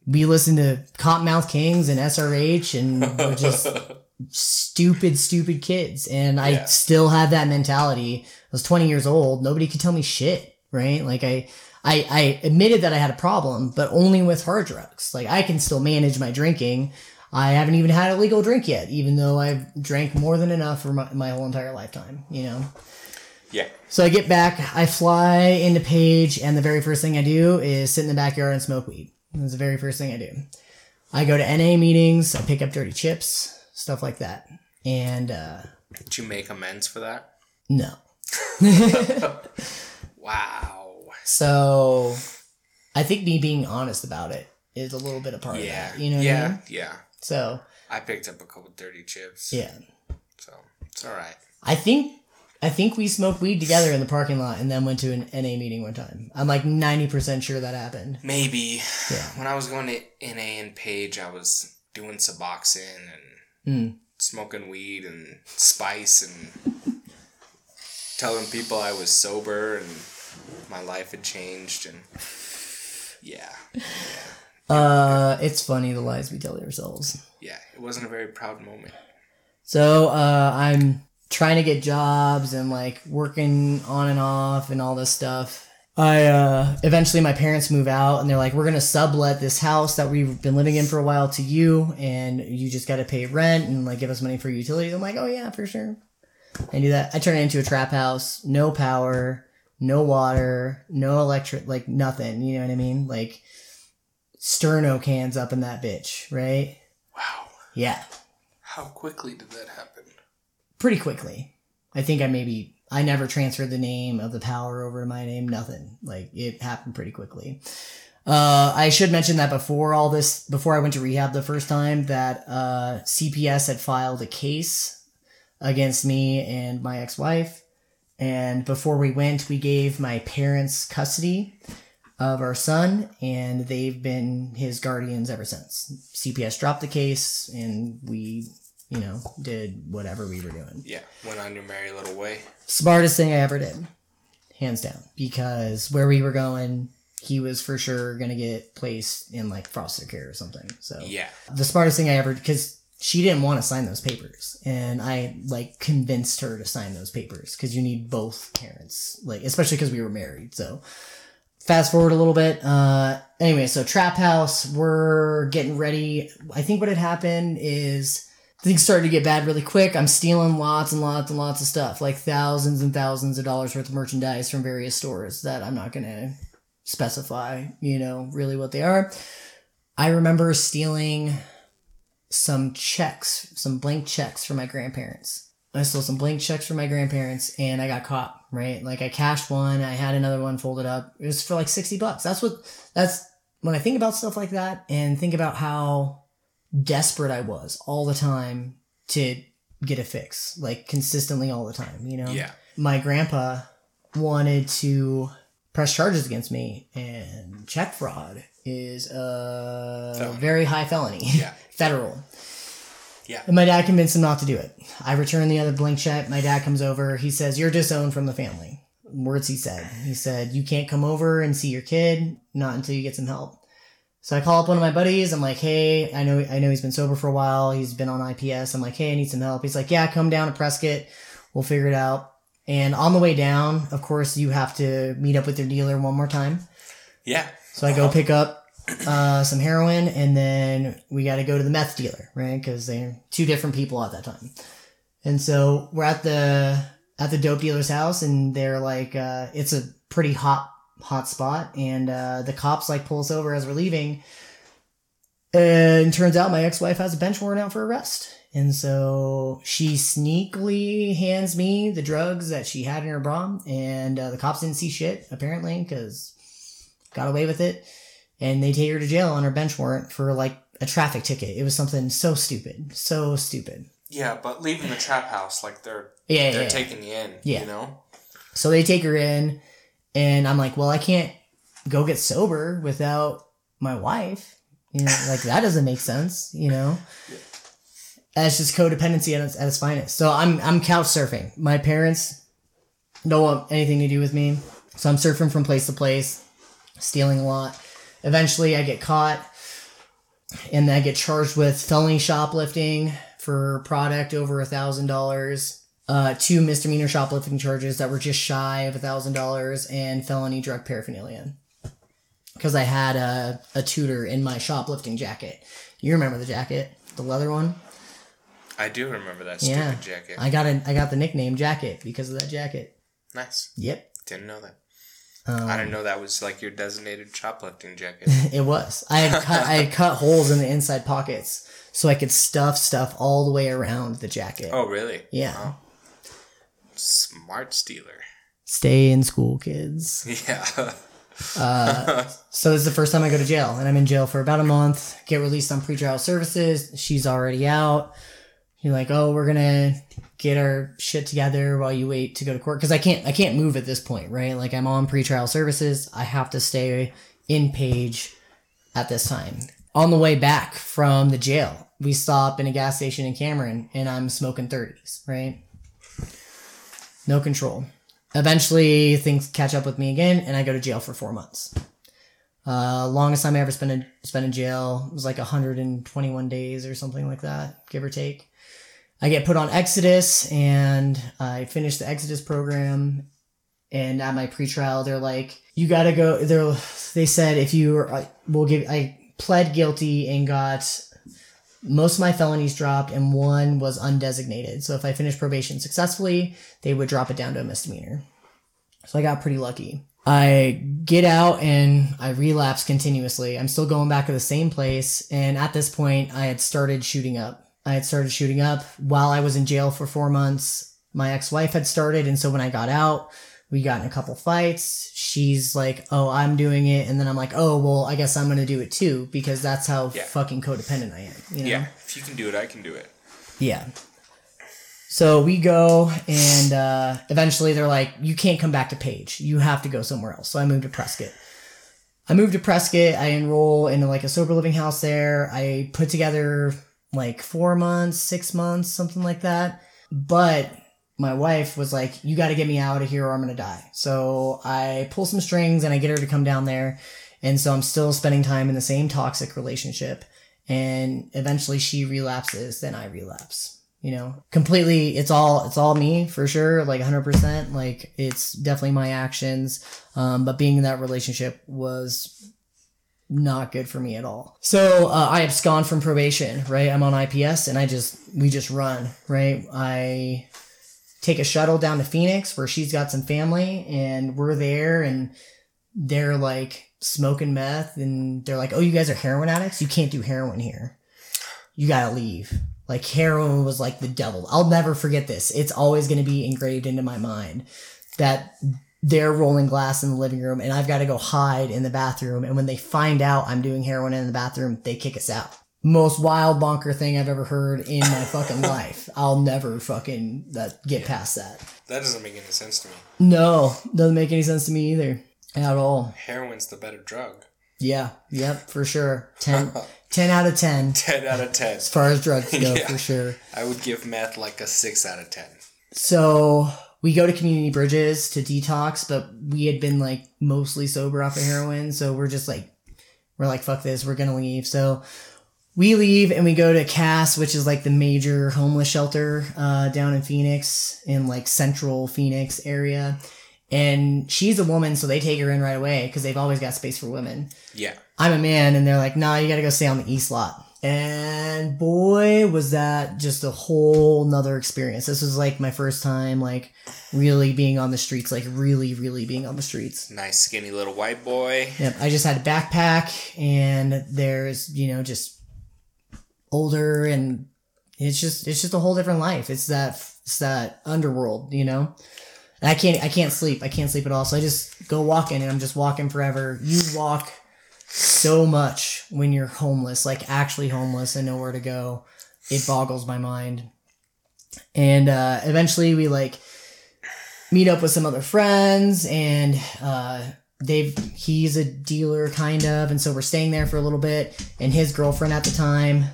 Speaker 2: we listened to Kottonmouth Kings and SRH and we're just stupid, stupid kids. And I
Speaker 1: Yeah.
Speaker 2: still have that mentality. I was 20 years old. Nobody could tell me shit, right? Like I, I, I admitted that I had a problem, but only with hard drugs. Like I can still manage my drinking. I haven't even had a legal drink yet, even though I've drank more than enough for my, my whole entire lifetime, you know?
Speaker 1: yeah.
Speaker 2: So I get back, I fly into Page, and the very first thing I do is sit in the backyard and smoke weed. That's the very first thing I do. I go to NA meetings, I pick up dirty chips, stuff like that. And uh,
Speaker 1: Did you make amends for that?
Speaker 2: no.
Speaker 1: Wow.
Speaker 2: So I think me being honest about it is a little bit a part
Speaker 1: Yeah.
Speaker 2: of that. You know what
Speaker 1: yeah.
Speaker 2: I mean?
Speaker 1: Yeah.
Speaker 2: So
Speaker 1: I picked up a couple dirty chips.
Speaker 2: Yeah.
Speaker 1: So it's all right.
Speaker 2: I think I think we smoked weed together in the parking lot and then went to an NA meeting one time. I'm like 90% sure that happened.
Speaker 1: Maybe.
Speaker 2: Yeah.
Speaker 1: When I was going to NA and Page, I was doing Suboxone and
Speaker 2: Mm.
Speaker 1: smoking weed and spice and telling people I was sober and my life had changed and yeah,
Speaker 2: Uh, it's funny the lies we tell ourselves.
Speaker 1: yeah. It wasn't a very proud moment.
Speaker 2: So uh, I'm trying to get jobs and like working on and off and all this stuff. I uh, eventually my parents move out and they're like, we're gonna sublet this house that we've been living in for a while to you, and you just got to pay rent and like give us money for utilities. I'm like, oh yeah, for sure. I do that. I turn it into a trap house, no power, no water, no electric, like nothing. You know what I mean? Like sterno cans up in that bitch, right?
Speaker 1: Wow.
Speaker 2: Yeah.
Speaker 1: How quickly did that happen?
Speaker 2: pretty quickly. I think I maybe I never transferred the name of the power over to my name. Nothing like it happened pretty quickly. Uh, I should mention that before all this, before I went to rehab the first time, that uh, CPS had filed a case against me and my ex-wife, and before we went, we gave my parents custody of our son, and they've been his guardians ever since. CPS dropped the case, and we, you know, did whatever we were doing
Speaker 1: Yeah, went on your merry little way.
Speaker 2: smartest thing I ever did, hands down. Because where we were going, he was for sure gonna get placed in like foster care or something. So
Speaker 1: Yeah.
Speaker 2: the smartest thing I ever because she didn't want to sign those papers, and I like convinced her to sign those papers because you need both parents, like especially because we were married. So fast forward a little bit. Uh, anyway, so trap house, we're getting ready. I think what had happened is things started to get bad really quick. I'm stealing lots and lots and lots of stuff, like thousands and thousands of dollars worth of merchandise from various stores that I'm not gonna specify, you know, really what they are. I remember stealing some checks, some blank checks from my grandparents. I stole some blank checks from my grandparents and I got caught, right? Like I cashed one, I had another one folded up. It was for like 60 bucks. That's what, that's when I think about stuff like that and think about how desperate I was all the time to get a fix, like consistently all the time, you know?
Speaker 1: Yeah.
Speaker 2: My grandpa wanted to press charges against me and check fraud is a
Speaker 1: Felony.
Speaker 2: very high felony.
Speaker 1: Yeah.
Speaker 2: Federal.
Speaker 1: Yeah.
Speaker 2: And my dad convinced him not to do it. I return the other blank check. My dad comes over. He says, You're disowned from the family. Words he said. He said, You can't come over and see your kid, not until you get some help. So I call up one of my buddies. I'm like, Hey, I know I know he's been sober for a while. He's been on IPS. I'm like, Hey, I need some help. He's like, Yeah, come down to Prescott. We'll figure it out. And on the way down, of course, you have to meet up with your dealer one more time.
Speaker 1: Yeah.
Speaker 2: So I go pick up uh, some heroin, and then we got to go to the meth dealer, right? Because they're two different people at that time. And so we're at the at the dope dealer's house, and they're like, uh, it's a pretty hot hot spot, and uh, the cops like pull us over as we're leaving. And turns out my ex wife has a bench warrant out for arrest. And so she sneakily hands me the drugs that she had in her bra, and uh, the cops didn't see shit apparently because got away with it, and they take her to jail on her bench warrant for like a traffic ticket. It was something so stupid, so stupid.
Speaker 1: Yeah, but leaving the trap house like they're
Speaker 2: Yeah, yeah,
Speaker 1: they're
Speaker 2: yeah.
Speaker 1: taking you in.
Speaker 2: Yeah.
Speaker 1: You know?
Speaker 2: So they take her in, and I'm like, well, I can't go get sober without my wife. You know, like that doesn't make sense. You know, that's just codependency at its, at its finest. So I'm I'm couch surfing. My parents don't want anything to do with me, so I'm surfing from place to place, stealing a lot. Eventually, I get caught, and I get charged with felony shoplifting for product over a thousand dollars uh, two misdemeanor shoplifting charges that were just shy of a thousand dollars and felony drug paraphernalia. Because I had a, a tooter in my shoplifting jacket. You remember the jacket, the leather one?
Speaker 1: I do remember that stupid
Speaker 2: Yeah.
Speaker 1: jacket.
Speaker 2: I got a, I got the nickname jacket because of that jacket.
Speaker 1: Nice.
Speaker 2: Yep,
Speaker 1: Didn't know that.
Speaker 2: um,
Speaker 1: I didn't know that was like your designated shoplifting jacket.
Speaker 2: it was. I had cut, I had cut holes in the inside pockets so I could stuff stuff all the way around the jacket.
Speaker 1: oh, really?
Speaker 2: Yeah.
Speaker 1: Oh. Smart stealer.
Speaker 2: Stay in school, kids.
Speaker 1: Yeah.
Speaker 2: Uh, so this is the first time I go to jail, and I'm in jail for about a month. Get released on pretrial services. She's already out. You're like, oh, we're gonna get our shit together while you wait to go to court because I can't I can't move at this point, right? Like I'm on pretrial services. I have to stay in Page at this time. On the way back from the jail, we stop in a gas station in Cameron, and I'm smoking 30s, right? No control. Eventually, things catch up with me again, and I go to jail for four months. Uh, longest time I ever spent in, spent in jail was like 121 days or something like that, give or take. I get put on Exodus, and I finish the Exodus program. And at my pretrial, they're like, "You gotta go." They're they said if you we'll give. I pled guilty and got most of my felonies dropped, and one was undesignated. So if I finished probation successfully, they would drop it down to a misdemeanor. So I got pretty lucky. I get out and I relapse continuously. I'm still going back to the same place. And at this point, I had started shooting up. I had started shooting up while I was in jail for four months. My ex wife had started. And so when I got out, we got in a couple fights. She's like, oh, I'm doing it. And then I'm like, oh, well, I guess I'm going to do it too because that's how
Speaker 1: Yeah.
Speaker 2: fucking codependent I am. You know?
Speaker 1: Yeah. If you can do it, I can do it.
Speaker 2: Yeah. So we go, and uh, eventually they're like, "You can't come back to Page. You have to go somewhere else." So I moved to Prescott. I moved to Prescott. I enroll into like a sober living house there. I put together like four months, six months, something like that. But my wife was like, "You got to get me out of here, or I'm gonna die." So I pull some strings and I get her to come down there, and so I'm still spending time in the same toxic relationship. And eventually she relapses, then I relapse you know? Completely it's all it's all me for sure like 100% like it's definitely my actions. Um, but being in that relationship was not good for me at all. So uh, i abscond from probation right? I'm on ips and i just we just run right? I take a shuttle down to phoenix where she's got some family and we're there and they're like smoking meth and they're like oh you guys are heroin addicts you can't do heroin here you gotta leave like heroin was like the devil. I'll never forget this. It's always going to be engraved into my mind that they're rolling glass in the living room and I've got to go hide in the bathroom. And when they find out I'm doing heroin in the bathroom, they kick us out. Most wild bonker thing I've ever heard in my fucking life. I'll never fucking that get past that.
Speaker 1: That doesn't make any sense to me.
Speaker 2: No, doesn't make any sense to me either at all.
Speaker 1: Heroin's the better drug.
Speaker 2: Yeah, yep, for sure. 10, 10 out of 10
Speaker 1: 10 out of 10.
Speaker 2: as far as drugs go,
Speaker 1: Yeah.
Speaker 2: for sure.
Speaker 1: I would give meth like a 6 out of 10.
Speaker 2: So we go to community bridges to detox, but we had been like mostly sober off of heroin. So we're just like, we're like, fuck this, we're gonna leave. So we leave and we go to Cass, which is like the major homeless shelter uh, down in Phoenix, in like central Phoenix area. And she's a woman, so they take her in right away because they've always got space for women.
Speaker 1: Yeah.
Speaker 2: I'm a man, and they're like, nah, you gotta go stay on the east lot. And boy, was that just a whole nother experience. This was like my first time, like, really being on the streets, like, really, really being on the streets.
Speaker 1: Nice skinny little white boy.
Speaker 2: Yep, I just had a backpack, and there's, you know, just older, and it's just, it's just a whole different life. It's that, it's that underworld, you know? And I can't, I can't sleep. I can't sleep at all. So I just go walking, and I'm just walking forever. You walk so much when you're homeless, like actually homeless and nowhere to go. It boggles my mind. And uh, eventually we like meet up with some other friends and uh, they've he's a dealer kind of and so we're staying there for a little bit and his girlfriend at the time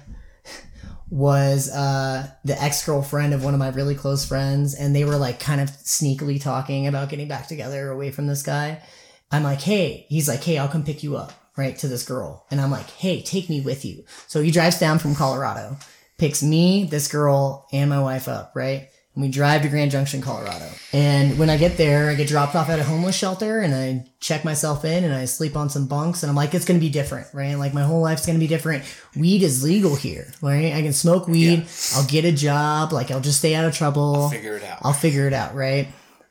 Speaker 2: was uh, the ex-girlfriend of one of my really close friends and they were like kind of sneakily talking about getting back together away from this guy. I'm like hey he's like hey i'll come pick you up right to this girl. And i'm like hey take me with you. So he drives down from colorado picks me this girl and my wife up right and we drive to grand junction colorado and when i get there i get dropped off at a homeless shelter and i check myself in and i sleep on some bunks and i'm like it's gonna be different right like my whole life's gonna be different weed is legal here right i can smoke weed
Speaker 1: Yeah.
Speaker 2: i'll get a job like i'll just stay out of trouble
Speaker 1: Figure it out.
Speaker 2: I'll figure it out, right?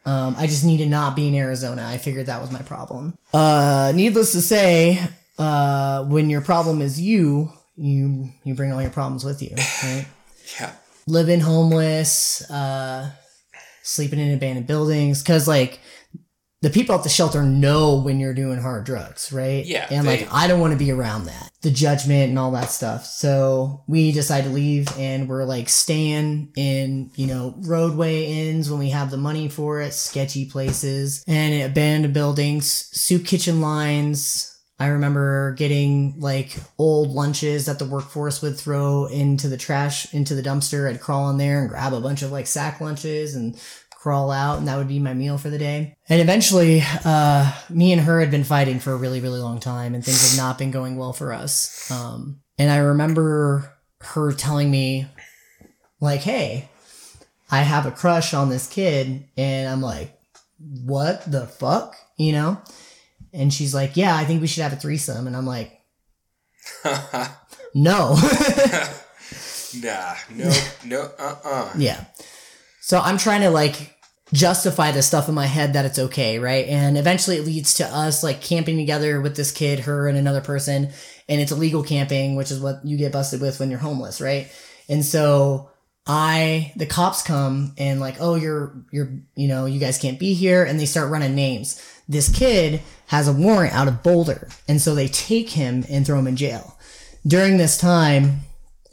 Speaker 2: Um, I just need to not be in Arizona. I figured that was my problem. Uh, needless to say, uh, when your problem is you, you you bring all your problems with you, right?
Speaker 1: yeah.
Speaker 2: Living homeless, uh, sleeping in abandoned buildings, because like the people at the shelter know when you're doing hard drugs, right?
Speaker 1: Yeah,
Speaker 2: And
Speaker 1: they-
Speaker 2: like, I don't want to be around that, the judgment and all that stuff. So we decide to leave and we're like staying in, you know, Rodeway Inns when we have the money for it, sketchy places and abandoned buildings, soup kitchen lines. I remember getting like old lunches that the workforce would throw into the trash, into the dumpster. I'd crawl in there and grab a bunch of like sack lunches and crawl out and that would be my meal for the day. And eventually, uh, me and her had been fighting for a really, really long time and things had not been going well for us. Um, and I remember her telling me like, Hey, I have a crush on this kid. And I'm like, what the fuck? You know? And she's like, yeah, I think we should have a threesome. And I'm like, no.
Speaker 1: nah, no, no, uh, uh
Speaker 2: Yeah. So I'm trying to like justify the stuff in my head that it's okay, right? And eventually it leads to us like camping together with this kid, her and another person, and it's illegal camping, which is what you get busted with when you're homeless, right? And so I the cops come and like, "Oh, you're you're you know, you guys can't be here." And they start running names. This kid has a warrant out of Boulder, and so they take him and throw him in jail. During this time,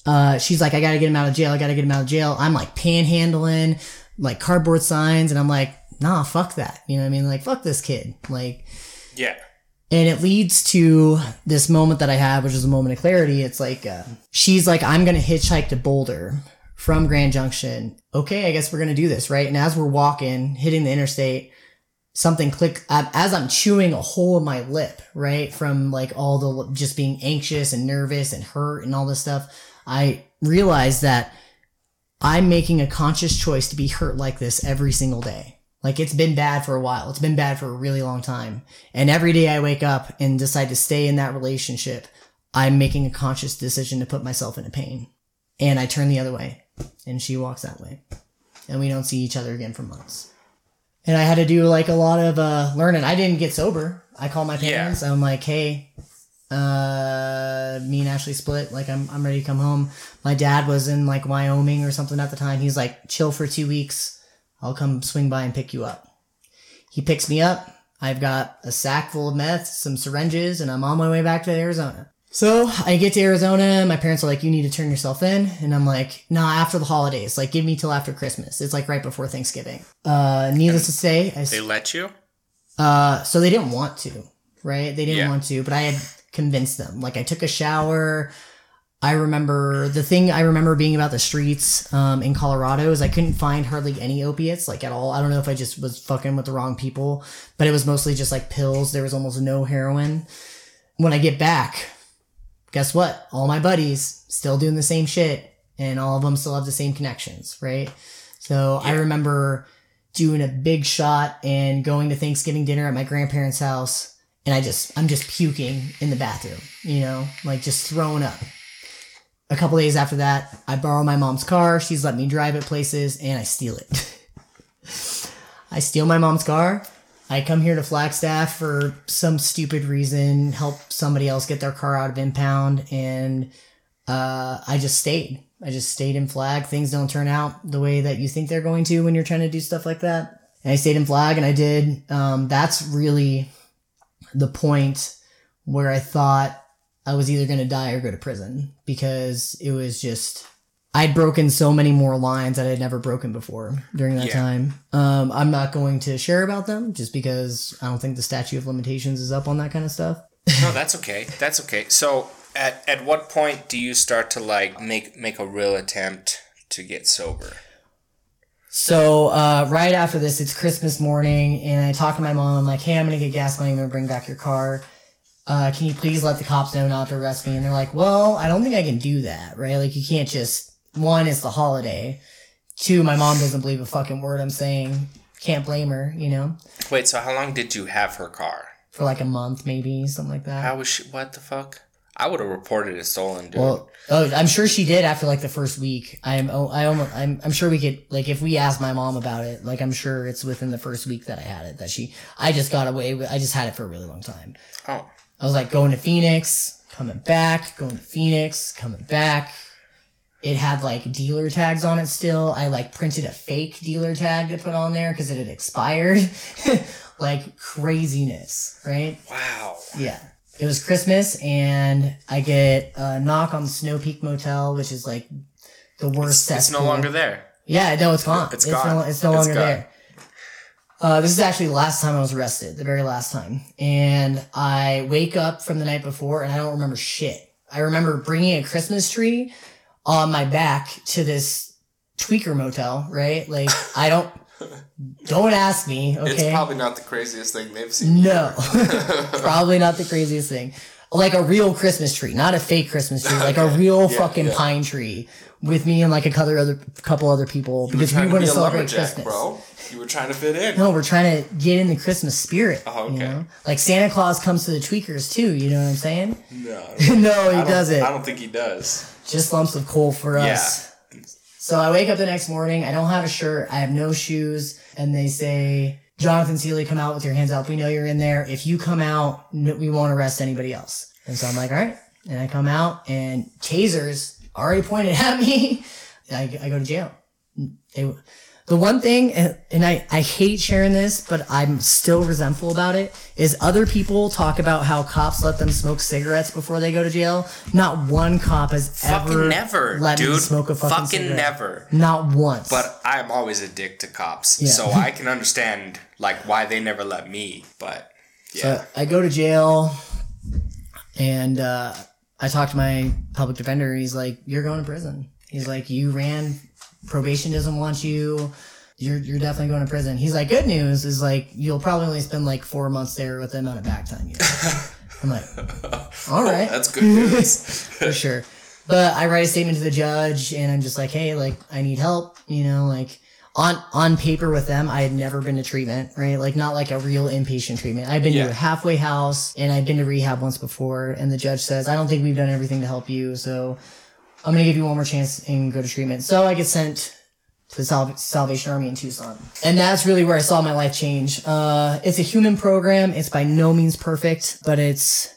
Speaker 2: uh, she's like, I gotta get him out of jail. I gotta get him out of jail. I'm like panhandling, like cardboard signs, and I'm like, nah, fuck that. You know what I mean? Like, fuck this kid. Like,
Speaker 1: yeah.
Speaker 2: and it leads to this moment that I have, which is a moment of clarity. It's like, uh, she's like, I'm gonna hitchhike to Boulder from Grand Junction. Okay, I guess we're gonna do this, right? And as we're walking, hitting the interstate, something click as I'm chewing a hole in my lip, right? From like all the just being anxious and nervous and hurt and all this stuff. I realized that I'm making a conscious choice to be hurt like this every single day. Like it's been bad for a while. It's been bad for a really long time. And every day I wake up and decide to stay in that relationship, I'm making a conscious decision to put myself into pain. And I turn the other way and she walks that way. And we don't see each other again for months. And I had to do like a lot of uh, learning. I didn't get sober. I called my parents. I'm like, hey, uh, me and Ashley split. Like, I'm, I'm ready to come home. My dad was in like Wyoming or something at the time. He's like, chill for two weeks. I'll come swing by and pick you up. He picks me up. I've got a sack full of meth, some syringes, and I'm on my way back to Arizona. So I get to Arizona. My parents are like, you need to turn yourself in. And I'm like, nah, after the holidays. Like, give me till after Christmas. It's like right before Thanksgiving. Uh, needless to say, I,
Speaker 1: They let you?
Speaker 2: uh, so they didn't want to, right? They didn't
Speaker 1: Yeah.
Speaker 2: want to, but I had convinced them. Like I took a shower. I remember the thing I remember being about the streets um, in Colorado is I couldn't find hardly any opiates, like at all. I don't know if I just was fucking with the wrong people, but it was mostly just like pills. There was almost no heroin. When I get back, guess what? All my buddies still doing the same shit, and all of them still have the same connections, right? So I remember doing a big shot and going to Thanksgiving dinner at my grandparents' house, and I just I'm just puking in the bathroom, you know, like just throwing up. A couple days after that, I borrow my mom's car. She's let me drive it places, and I steal it. I steal my mom's car. I come here to Flagstaff for some stupid reason, help somebody else get their car out of impound, and uh, I just stayed. I just stayed in Flag. Things don't turn out the way that you think they're going to when you're trying to do stuff like that. And I stayed in Flag, and I did. Um, that's really the point where I thought I was either going to die or go to prison because it was just I'd broken so many more lines that I'd never broken before during that
Speaker 1: Yeah.
Speaker 2: time. Um, I'm not going to share about them just because I don't think the statute of limitations is up on that kind of stuff.
Speaker 1: No, that's okay. That's okay. So, at at what point do you start to like make make a real attempt to get sober?
Speaker 2: So uh, right after this, it's Christmas morning, and I talk to my mom. I'm like, "Hey, I'm gonna get gas money. I'm gonna bring back your car. Uh, can you please let the cops know not to arrest me?" And they're like, "Well, I don't think I can do that, right? Like, you can't just one, it's the holiday. Two, my mom doesn't believe a fucking word I'm saying. Can't blame her, you know,
Speaker 1: Wait, so how long did you have her car?
Speaker 2: for like a month, maybe something like that.
Speaker 1: How was she? What the fuck? I would have reported it stolen, dude.
Speaker 2: Well, oh, I'm sure she did after like the first week. I'm, oh, I almost, I'm, I'm sure we could, like, if we asked my mom about it, like, I'm sure it's within the first week that I had it that she, I just got away with, I just had it for a really long time.
Speaker 1: oh,
Speaker 2: I was like going to Phoenix, coming back, going to Phoenix, coming back. It had like dealer tags on it still. I like printed a fake dealer tag to put on there because it had expired. like craziness, right?
Speaker 1: Wow.
Speaker 2: Yeah. It was Christmas and I get a knock on the Snow Peak Motel, which is like the worst
Speaker 1: It's no longer there.
Speaker 2: Yeah, no, it's gone.
Speaker 1: It's
Speaker 2: No,
Speaker 1: gone.
Speaker 2: it's no
Speaker 1: It's
Speaker 2: longer
Speaker 1: gone.
Speaker 2: there. Uh, this is actually the last time I was arrested, the very last time. And I wake up from the night before and I don't remember shit. I remember bringing a Christmas tree on my back to this tweaker motel, right? Like, I don't, don't ask me, okay?
Speaker 1: It's probably not the craziest thing they've seen.
Speaker 2: No, probably not the craziest thing. Like a real Christmas tree, not a fake Christmas tree, like a real
Speaker 1: Yeah,
Speaker 2: fucking
Speaker 1: yeah.
Speaker 2: pine tree with me and like a couple other couple other people
Speaker 1: You
Speaker 2: because we
Speaker 1: to
Speaker 2: want to celebrate Christmas.
Speaker 1: bro. You were trying to fit in.
Speaker 2: No, we're trying to get in the Christmas spirit.
Speaker 1: Oh,
Speaker 2: You
Speaker 1: okay.
Speaker 2: know? Like Santa Claus comes to the tweakers too. You know what I'm saying?
Speaker 1: No.
Speaker 2: no, he doesn't.
Speaker 1: I don't think he does.
Speaker 2: Just lumps of coal for us. Yeah. So I wake up the next morning. I don't have a shirt. I have no shoes. And they say, Jonathan Seeley, come out with your hands up. We know you're in there. If you come out, we won't arrest anybody else. And so I'm like, all right. And I come out and tasers already pointed at me. I, I go to jail. They, the one thing, and and I, I hate sharing this, but I'm still resentful about it, is other people talk about how cops let them smoke cigarettes before they go to jail. Not one cop has
Speaker 1: Fucking
Speaker 2: ever
Speaker 1: never,
Speaker 2: let me smoke a fucking,
Speaker 1: Fucking
Speaker 2: cigarette.
Speaker 1: never.
Speaker 2: Not once.
Speaker 1: But I'm always a dick to cops,
Speaker 2: Yeah.
Speaker 1: so I can understand like why they never let me. But yeah,
Speaker 2: So I go to jail, and uh, I talk to my public defender. He's like, "You're going to prison." He's like, "You ran. Probation doesn't want you. You're you're definitely going to prison." He's like, "Good news is like you'll probably only spend like four months there with the amount of back time you." have." I'm like, "All right,
Speaker 1: that's good news.
Speaker 2: for sure." But I write a statement to the judge, and I'm just like, "Hey, like I need help. You know, like." On, on paper with them, I had never been to treatment, right? Like not like a real inpatient treatment. I've been
Speaker 1: Yeah.
Speaker 2: to a halfway house and I've been to rehab once before. And the judge says, I don't think we've done everything to help you. So I'm to give you one more chance and go to treatment. So I get sent to the Sal- Salvation Army in Tucson. And that's really where I saw my life change. Uh, it's a human program. It's by no means perfect, but it's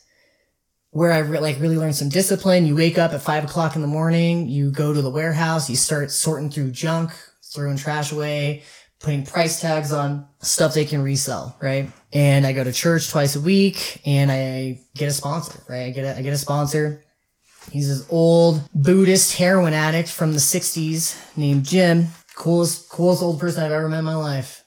Speaker 2: where I re- like really learned some discipline. You wake up at five o'clock in the morning, you go to the warehouse, you start sorting through junk, throwing trash away, putting price tags on stuff they can resell, right? And I go to church twice a week and I get a sponsor, right? I get a, I get a sponsor. He's this old Buddhist heroin addict from the 60s named Jim. Coolest, coolest old person I've ever met in my life.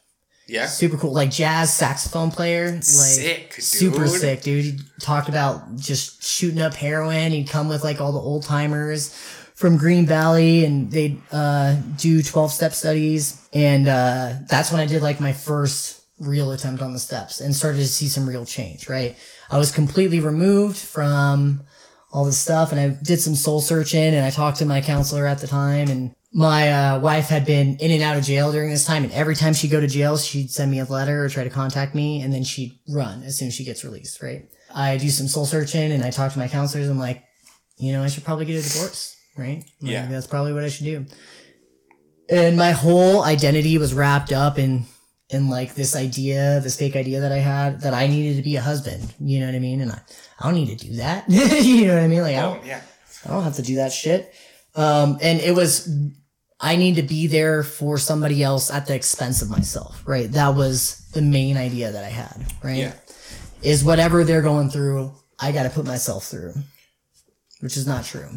Speaker 1: yeah,
Speaker 2: Super cool, like jazz saxophone player. Like,
Speaker 1: sick, dude.
Speaker 2: super sick, dude. He talked about just shooting up heroin. He'd come with like all the old timers from Green Valley and they'd uh, do 12 step studies. And uh, that's when I did like my first real attempt on the steps and started to see some real change, right? I was completely removed from all this stuff and I did some soul searching and I talked to my counselor at the time and my uh, wife had been in and out of jail during this time and every time she'd go to jail she'd send me a letter or try to contact me and then she'd run as soon as she gets released right? I do some soul searching and i talk to my counselors i'm like you know i should probably get a divorce right? Like,
Speaker 1: Yeah.
Speaker 2: that's probably what i should do. And my whole identity was wrapped up in in like this idea this fake idea that i had that i needed to be a husband you know what i mean and i, I don't need to do that you know what i mean like i don't
Speaker 1: Oh yeah,
Speaker 2: I don't have to do that shit. Um, and it was, I need to be there for somebody else at the expense of myself, right? That was the main idea that I had, right?
Speaker 1: yeah.
Speaker 2: Is whatever they're going through, I got to put myself through, which is not true.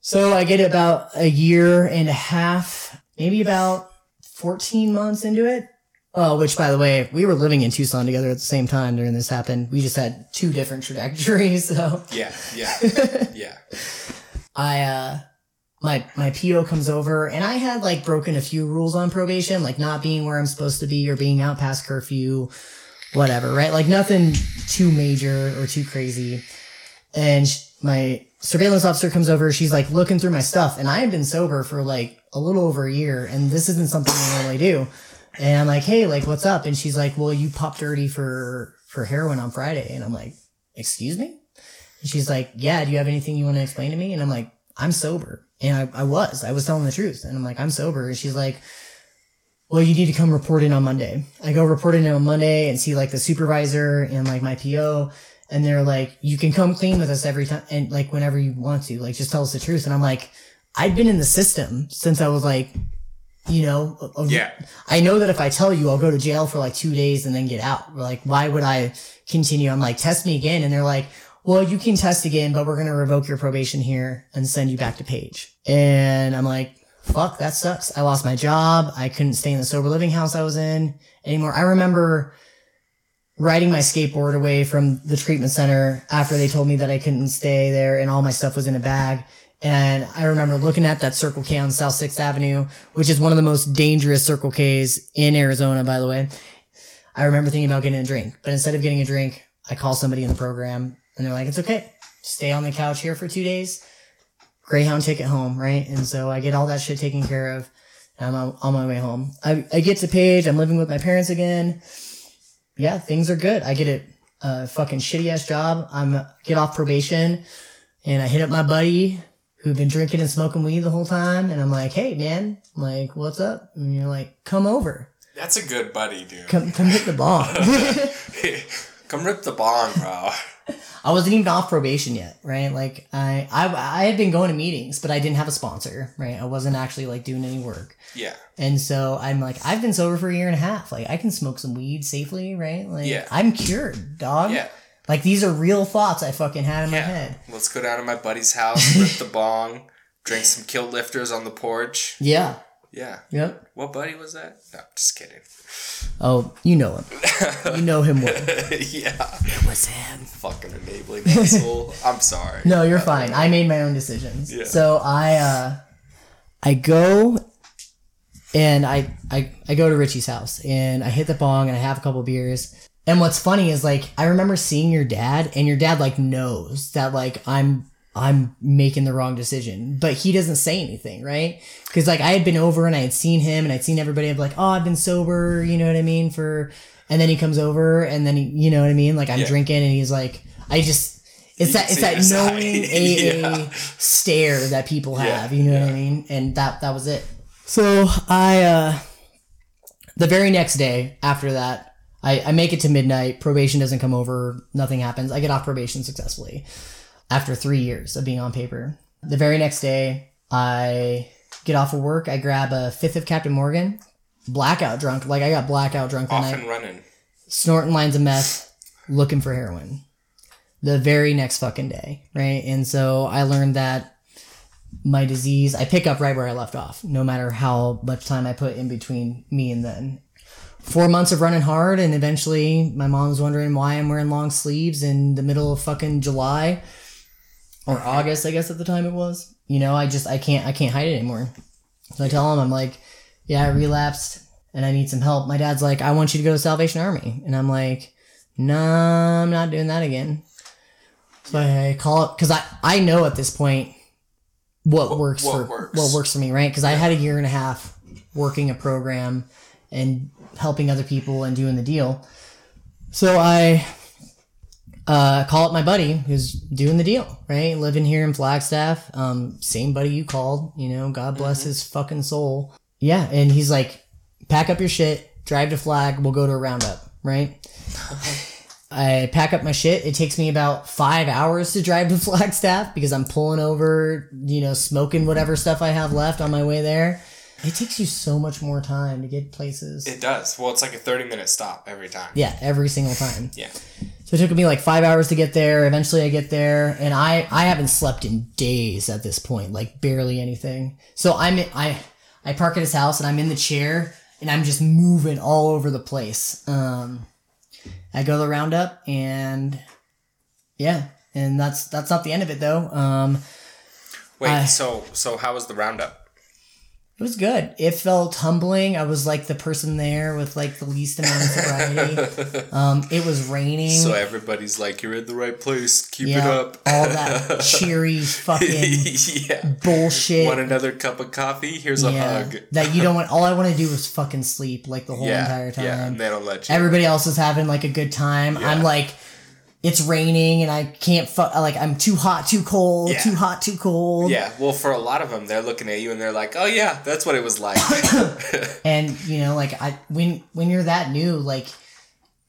Speaker 2: So I get about a year and a half, maybe about 14 months into it. Oh, which by the way, we were living in Tucson together at the same time during this happened. We just had two different trajectories, so.
Speaker 1: Yeah, yeah, yeah.
Speaker 2: I uh my my PO comes over and I had like broken a few rules on probation, like not being where I'm supposed to be or being out past curfew, whatever, right? Like nothing too major or too crazy. And my surveillance officer comes over, she's like looking through my stuff and I have been sober for like a little over a year and this isn't something I normally do. And I'm like, "Hey, like what's up?" And she's like, "Well, you popped dirty for for heroin on Friday." And I'm like, "Excuse me?" And she's like, Yeah, do you have anything you want to explain to me? And I'm like, I'm sober. And I, I was. I was telling the truth. And I'm like, I'm sober. And she's like, Well, you need to come report in on Monday. I go report in on Monday and see like the supervisor and like my PO. And they're like, You can come clean with us every time and like whenever you want to. Like just tell us the truth. And I'm like, I've been in the system since I was like you know, a-
Speaker 1: Yeah.
Speaker 2: I know that if I tell you, I'll go to jail for like two days and then get out. Like, why would I continue? I'm like, test me again. And they're like, well, you can test again, but we're going to revoke your probation here and send you back to Page. And I'm like, fuck, that sucks. I lost my job. I couldn't stay in the sober living house I was in anymore. I remember riding my skateboard away from the treatment center after they told me that I couldn't stay there and all my stuff was in a bag. And I remember looking at that Circle K on South 6th Avenue, which is one of the most dangerous Circle Ks in Arizona, by the way. I remember thinking about getting a drink, but instead of getting a drink, I call somebody in the program and they're like, it's okay. Stay on the couch here for two days. Greyhound ticket home, right? And so I get all that shit taken care of. I'm on, on my way home. I, I get to Page. I'm living with my parents again. Yeah, things are good. I get a, fucking shitty ass job. I'm get off probation and I hit up my buddy who'd been drinking and smoking weed the whole time. And I'm like, hey, man, I'm like, what's up? And you're like, come over.
Speaker 1: That's a good buddy, dude.
Speaker 2: Come, come hit the bong.
Speaker 1: Come rip the bong, bro.
Speaker 2: I wasn't even off probation yet, right? Like I, I, I had been going to meetings, but I didn't have a sponsor, right? I wasn't actually like doing any work.
Speaker 1: Yeah.
Speaker 2: And so I'm like, I've been sober for a year and a half. Like I can smoke some weed safely, right? Like
Speaker 1: Yeah.
Speaker 2: I'm cured, dog.
Speaker 1: Yeah.
Speaker 2: Like these are real thoughts I fucking had in my head.
Speaker 1: Let's go down to my buddy's house, rip the bong, drink some kill lifters on the porch.
Speaker 2: Yeah.
Speaker 1: Yeah.
Speaker 2: Yep.
Speaker 1: What buddy was that? No, just kidding.
Speaker 2: Oh, you know him. you know him well.
Speaker 1: yeah.
Speaker 2: It was him.
Speaker 1: Fucking enabling asshole. I'm sorry.
Speaker 2: No, you're fine. I made my own decisions.
Speaker 1: Yeah.
Speaker 2: So I uh I go and I, I I go to Richie's house and I hit the bong and I have a couple beers. And what's funny is like I remember seeing your dad and your dad like knows that like I'm I'm making the wrong decision, but he doesn't say anything, right? Because like I had been over and I had seen him and I'd seen everybody. Be like, oh, I've been sober, you know what I mean? For and then he comes over and then he, you know what I mean? Like I'm
Speaker 1: Yeah.
Speaker 2: drinking and he's like, I just it's
Speaker 1: You
Speaker 2: that it's that knowing AA
Speaker 1: Yeah.
Speaker 2: stare that people
Speaker 1: Yeah,
Speaker 2: have, you know what I mean? And that that was it. So I uh the very next day after that, I, I make it to midnight, probation doesn't come over, nothing happens. I get off probation successfully after three years of being on paper. The very next day, I get off of work, I grab a fifth of Captain Morgan, blackout drunk, like I got blackout drunk that
Speaker 1: Off
Speaker 2: night
Speaker 1: and running.
Speaker 2: snorting lines of meth, looking for heroin. The very next fucking day, right? And so I learned that my disease, I pick up right where I left off, no matter how much time I put in between me and then. Four months of running hard, and eventually my mom's wondering why I'm wearing long sleeves in the middle of fucking July or August, I guess at the time it was. You know, I just I can't I can't hide it anymore. So I tell him I'm like, yeah, I relapsed and I need some help. My dad's like, I want you to go to Salvation Army, and I'm like, nah, I'm not doing that again. So I call it because I I know at this point what, works
Speaker 1: what
Speaker 2: for
Speaker 1: works.
Speaker 2: what works for me, right? Because I had a year and a half working a program and helping other people and doing the deal. So I uh, call up my buddy who's doing the deal, right? Living here in Flagstaff. Um, same buddy you called, you know, God bless his fucking soul. Yeah. And he's like, pack up your shit, drive to Flag, we'll go to a roundup, right? I pack up my shit. It takes me about five hours to drive to Flagstaff because I'm pulling over, you know, smoking whatever stuff I have left on my way there. It takes you so much more time to get places.
Speaker 1: It does. Well, it's like a 30 minute stop every time.
Speaker 2: yeah, every single time.
Speaker 1: Yeah.
Speaker 2: So it took me like five hours to get there. Eventually, I get there, and I I haven't slept in days at this point, like barely anything. So I'm I I park at his house, and I'm in the chair, and I'm just moving all over the place. Um, I go to the roundup, and yeah, and that's that's not the end of it though. Um,
Speaker 1: Wait,
Speaker 2: I-
Speaker 1: so so how was the roundup?
Speaker 2: It was good. It felt humbling. I was like the person there with like the least amount of sobriety. um, it was raining.
Speaker 1: So everybody's like, you're in the right place. Keep it up.
Speaker 2: all that cheery fucking
Speaker 1: yeah.
Speaker 2: bullshit.
Speaker 1: Want another cup of coffee? Here's a hug.
Speaker 2: that you don't want. All I want to do is fucking sleep like the whole
Speaker 1: Yeah.
Speaker 2: entire time.
Speaker 1: Yeah. And they don't let you.
Speaker 2: Everybody else is having like a good time.
Speaker 1: Yeah.
Speaker 2: I'm like, it's raining and I can't. Fu- like I'm too hot, too cold,
Speaker 1: Yeah.
Speaker 2: too hot, too cold.
Speaker 1: yeah. Well, for a lot of them, they're looking at you and they're like, oh, yeah, that's what it was like.
Speaker 2: And you know, like I when when you're that new, like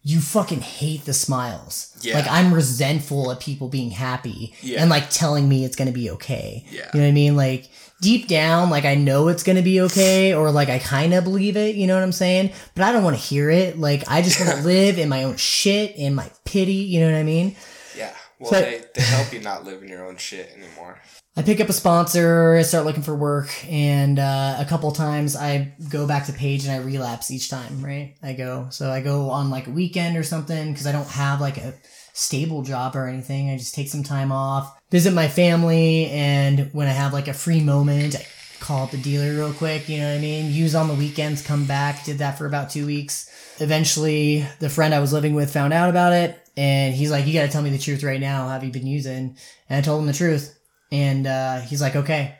Speaker 2: you fucking hate the smiles.
Speaker 1: Yeah.
Speaker 2: Like I'm resentful of people being happy
Speaker 1: Yeah.
Speaker 2: and like telling me it's gonna be okay.
Speaker 1: Yeah.
Speaker 2: You know what I mean? Like deep down, like I know it's gonna be okay, or like I kind of believe it. You know what I'm saying? But I don't want to hear it. Like I just want to live in my own shit, in my pity. You know what I mean?
Speaker 1: Yeah. Well,
Speaker 2: So-
Speaker 1: they, they help you not live in your own shit anymore.
Speaker 2: I pick up a sponsor, I start looking for work, and uh, a couple times I go back to page and I relapse each time, right? I go, so I go on like a weekend or something because I don't have like a stable job or anything. I just take some time off, visit my family, and when I have like a free moment, I call up the dealer real quick, you know what I mean? Use on the weekends, come back, did that for about two weeks. Eventually, the friend I was living with found out about it, and he's like, You gotta tell me the truth right now. Have you been using? And I told him the truth. And uh, he's like, okay,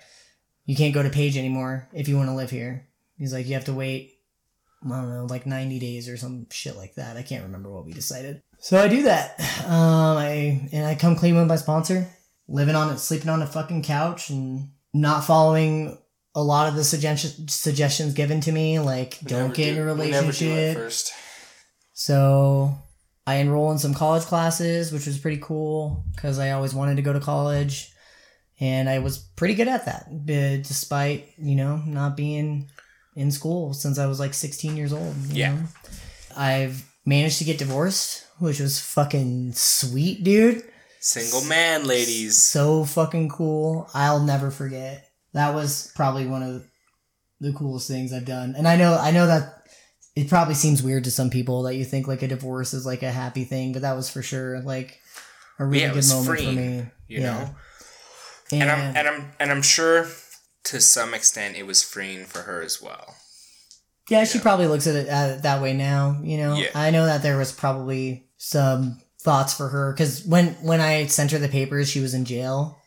Speaker 2: you can't go to Page anymore if you want to live here. He's like, you have to wait, I don't know, like 90 days or some shit like that. I can't remember what we decided. So I do that. Um, I and I come clean with my sponsor, living on it, sleeping on a fucking couch, and not following a lot of the suggestion, suggestions given to me, like
Speaker 1: We
Speaker 2: don't get in a
Speaker 1: we never do it
Speaker 2: relationship.
Speaker 1: first.
Speaker 2: So I enroll in some college classes, which was pretty cool because I always wanted to go to college. And I was pretty good at that, uh, despite, you know, not being in school since I was like 16 years old. you
Speaker 1: Yeah.
Speaker 2: know? I've managed to get divorced, which was fucking sweet, dude.
Speaker 1: Single man, ladies.
Speaker 2: So fucking cool. I'll never forget. That was probably one of the coolest things I've done. And I know I know that it probably seems weird to some people that you think like a divorce is like a happy thing, but that was for sure like a really
Speaker 1: Yeah,
Speaker 2: good moment for me.
Speaker 1: You
Speaker 2: yeah.
Speaker 1: know?
Speaker 2: And,
Speaker 1: And I'm and I'm and I'm sure to some extent it was freeing for her as well.
Speaker 2: yeah, she
Speaker 1: yeah.
Speaker 2: probably looks at it uh, that way now. You know,
Speaker 1: Yeah.
Speaker 2: I know that there was probably some thoughts for her because when when I sent her the papers, she was in jail,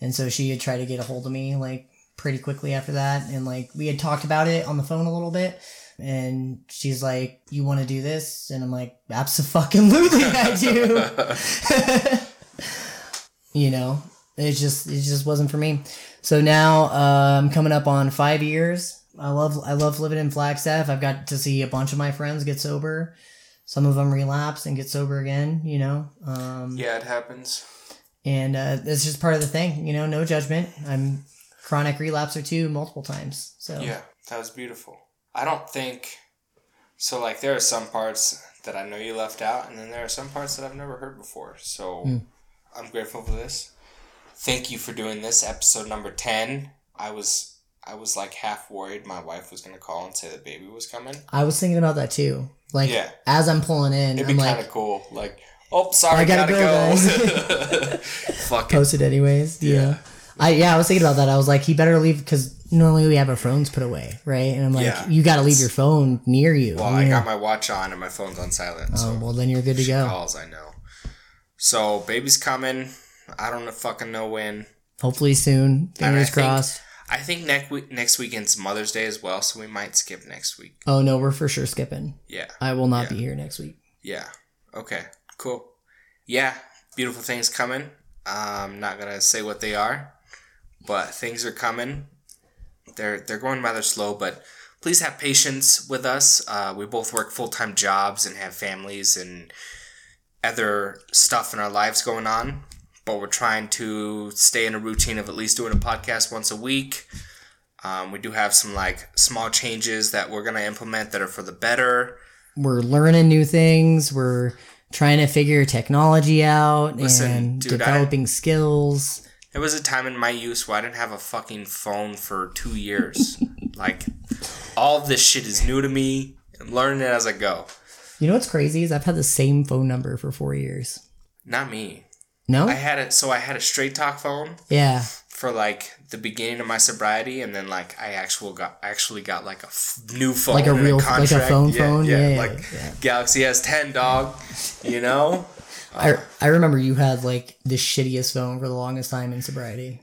Speaker 2: and so she had tried to get a hold of me like pretty quickly after that, and like we had talked about it on the phone a little bit. And she's like, "You want to do this?" And I'm like, "Absolutely, I do." you know, it just it just wasn't for me. So now uh, I'm coming up on five years. I love I love living in Flagstaff. I've got to see a bunch of my friends get sober. Some of them relapse and get sober again. You know, um,
Speaker 1: Yeah, it happens.
Speaker 2: and uh, it's just part of the thing. You know, no judgment. I'm chronic relapser too, multiple times. So
Speaker 1: Yeah, that was beautiful. I don't think so. Like, there are some parts that I know you left out, and then there are some parts that I've never heard before. So
Speaker 2: Hmm.
Speaker 1: I'm grateful for this. Thank you for doing this episode number ten. I was I was like half worried my wife was gonna call and say the baby was coming.
Speaker 2: I was thinking about that too. Like
Speaker 1: Yeah.
Speaker 2: as I'm pulling in,
Speaker 1: It'd be
Speaker 2: I'm
Speaker 1: kind
Speaker 2: like
Speaker 1: of cool. Like, oh, sorry,
Speaker 2: I gotta
Speaker 1: gotta,
Speaker 2: go,
Speaker 1: go. Fuck it.
Speaker 2: post it anyways. Yeah.
Speaker 1: Yeah.
Speaker 2: I yeah, I was thinking about that. I was like, he better leave because normally we have our phones put away, right? And I'm like,
Speaker 1: Yeah.
Speaker 2: you got to leave your phone near you.
Speaker 1: Well,
Speaker 2: you
Speaker 1: I got my watch on and my phone's on silent. Oh, so
Speaker 2: Oh, well, then you're good to go.
Speaker 1: calls, I know. So baby's coming. I don't fucking know when.
Speaker 2: Hopefully soon.
Speaker 1: And I
Speaker 2: Fingers
Speaker 1: think-
Speaker 2: crossed.
Speaker 1: I think next week next weekend's Mother's Day as well, so we might skip next week.
Speaker 2: Oh no, we're for sure skipping.
Speaker 1: Yeah.
Speaker 2: I will not
Speaker 1: Yeah.
Speaker 2: be here next week.
Speaker 1: Yeah. Okay. Cool. Yeah. Beautiful things coming. I'm not gonna say what they are, but things are coming. They're they're going rather slow, but please have patience with us. Uh, we both work full time jobs and have families and other stuff in our lives going on. But we're trying to stay in a routine of at least doing a podcast once a week. Um, we do have some like small changes that we're gonna implement that are for the better.
Speaker 2: We're learning new things. We're trying to figure technology out
Speaker 1: Listen,
Speaker 2: and
Speaker 1: dude, I-
Speaker 2: developing skills.
Speaker 1: There was a time in my use where I didn't have a fucking phone for two years. like, all this shit is new to me. I'm learning it as I go.
Speaker 2: You know what's crazy is I've had the same phone number for four years.
Speaker 1: Not me.
Speaker 2: No?
Speaker 1: I had it. So I had a straight talk phone
Speaker 2: yeah.
Speaker 1: for like the beginning of my sobriety, and then like I actual got actually got like a f- new phone,
Speaker 2: Like a real- like a phone phone? Yeah, yeah,
Speaker 1: like
Speaker 2: yeah.
Speaker 1: Galaxy S10, dog. You know.
Speaker 2: I, I remember you had like the shittiest phone for the longest time in sobriety.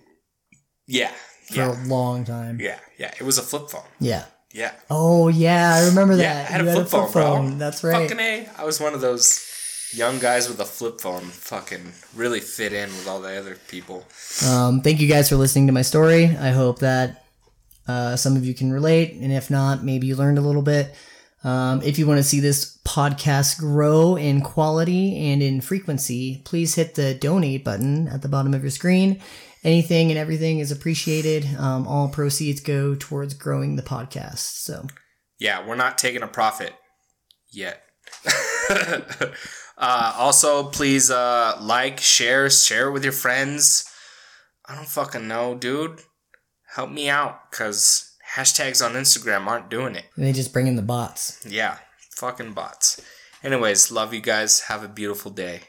Speaker 1: Yeah.
Speaker 2: For
Speaker 1: Yeah.
Speaker 2: a long time.
Speaker 1: Yeah. Yeah. It was a flip phone.
Speaker 2: Yeah.
Speaker 1: Yeah.
Speaker 2: Oh yeah, I remember that.
Speaker 1: Yeah, I had
Speaker 2: You
Speaker 1: a flip phone, bro.
Speaker 2: That's right.
Speaker 1: Fucking A. I was one of those young guys with a flip phone. Fucking really fit in with all the other people.
Speaker 2: Um, thank you guys for listening to my story. I hope that uh, some of you can relate, and if not, maybe you learned a little bit. Um, if you want to see this podcast grow in quality and in frequency, please hit the donate button at the bottom of your screen. Anything and everything is appreciated. Um, all proceeds go towards growing the podcast. So,
Speaker 1: Yeah, we're not taking a profit yet. uh, also, please uh, like, share, share it with your friends. I don't fucking know, dude. Help me out, cause hashtags on Instagram aren't doing it.
Speaker 2: they just bring in the bots.
Speaker 1: Yeah, fucking bots. Anyways, love you guys. Have a beautiful day.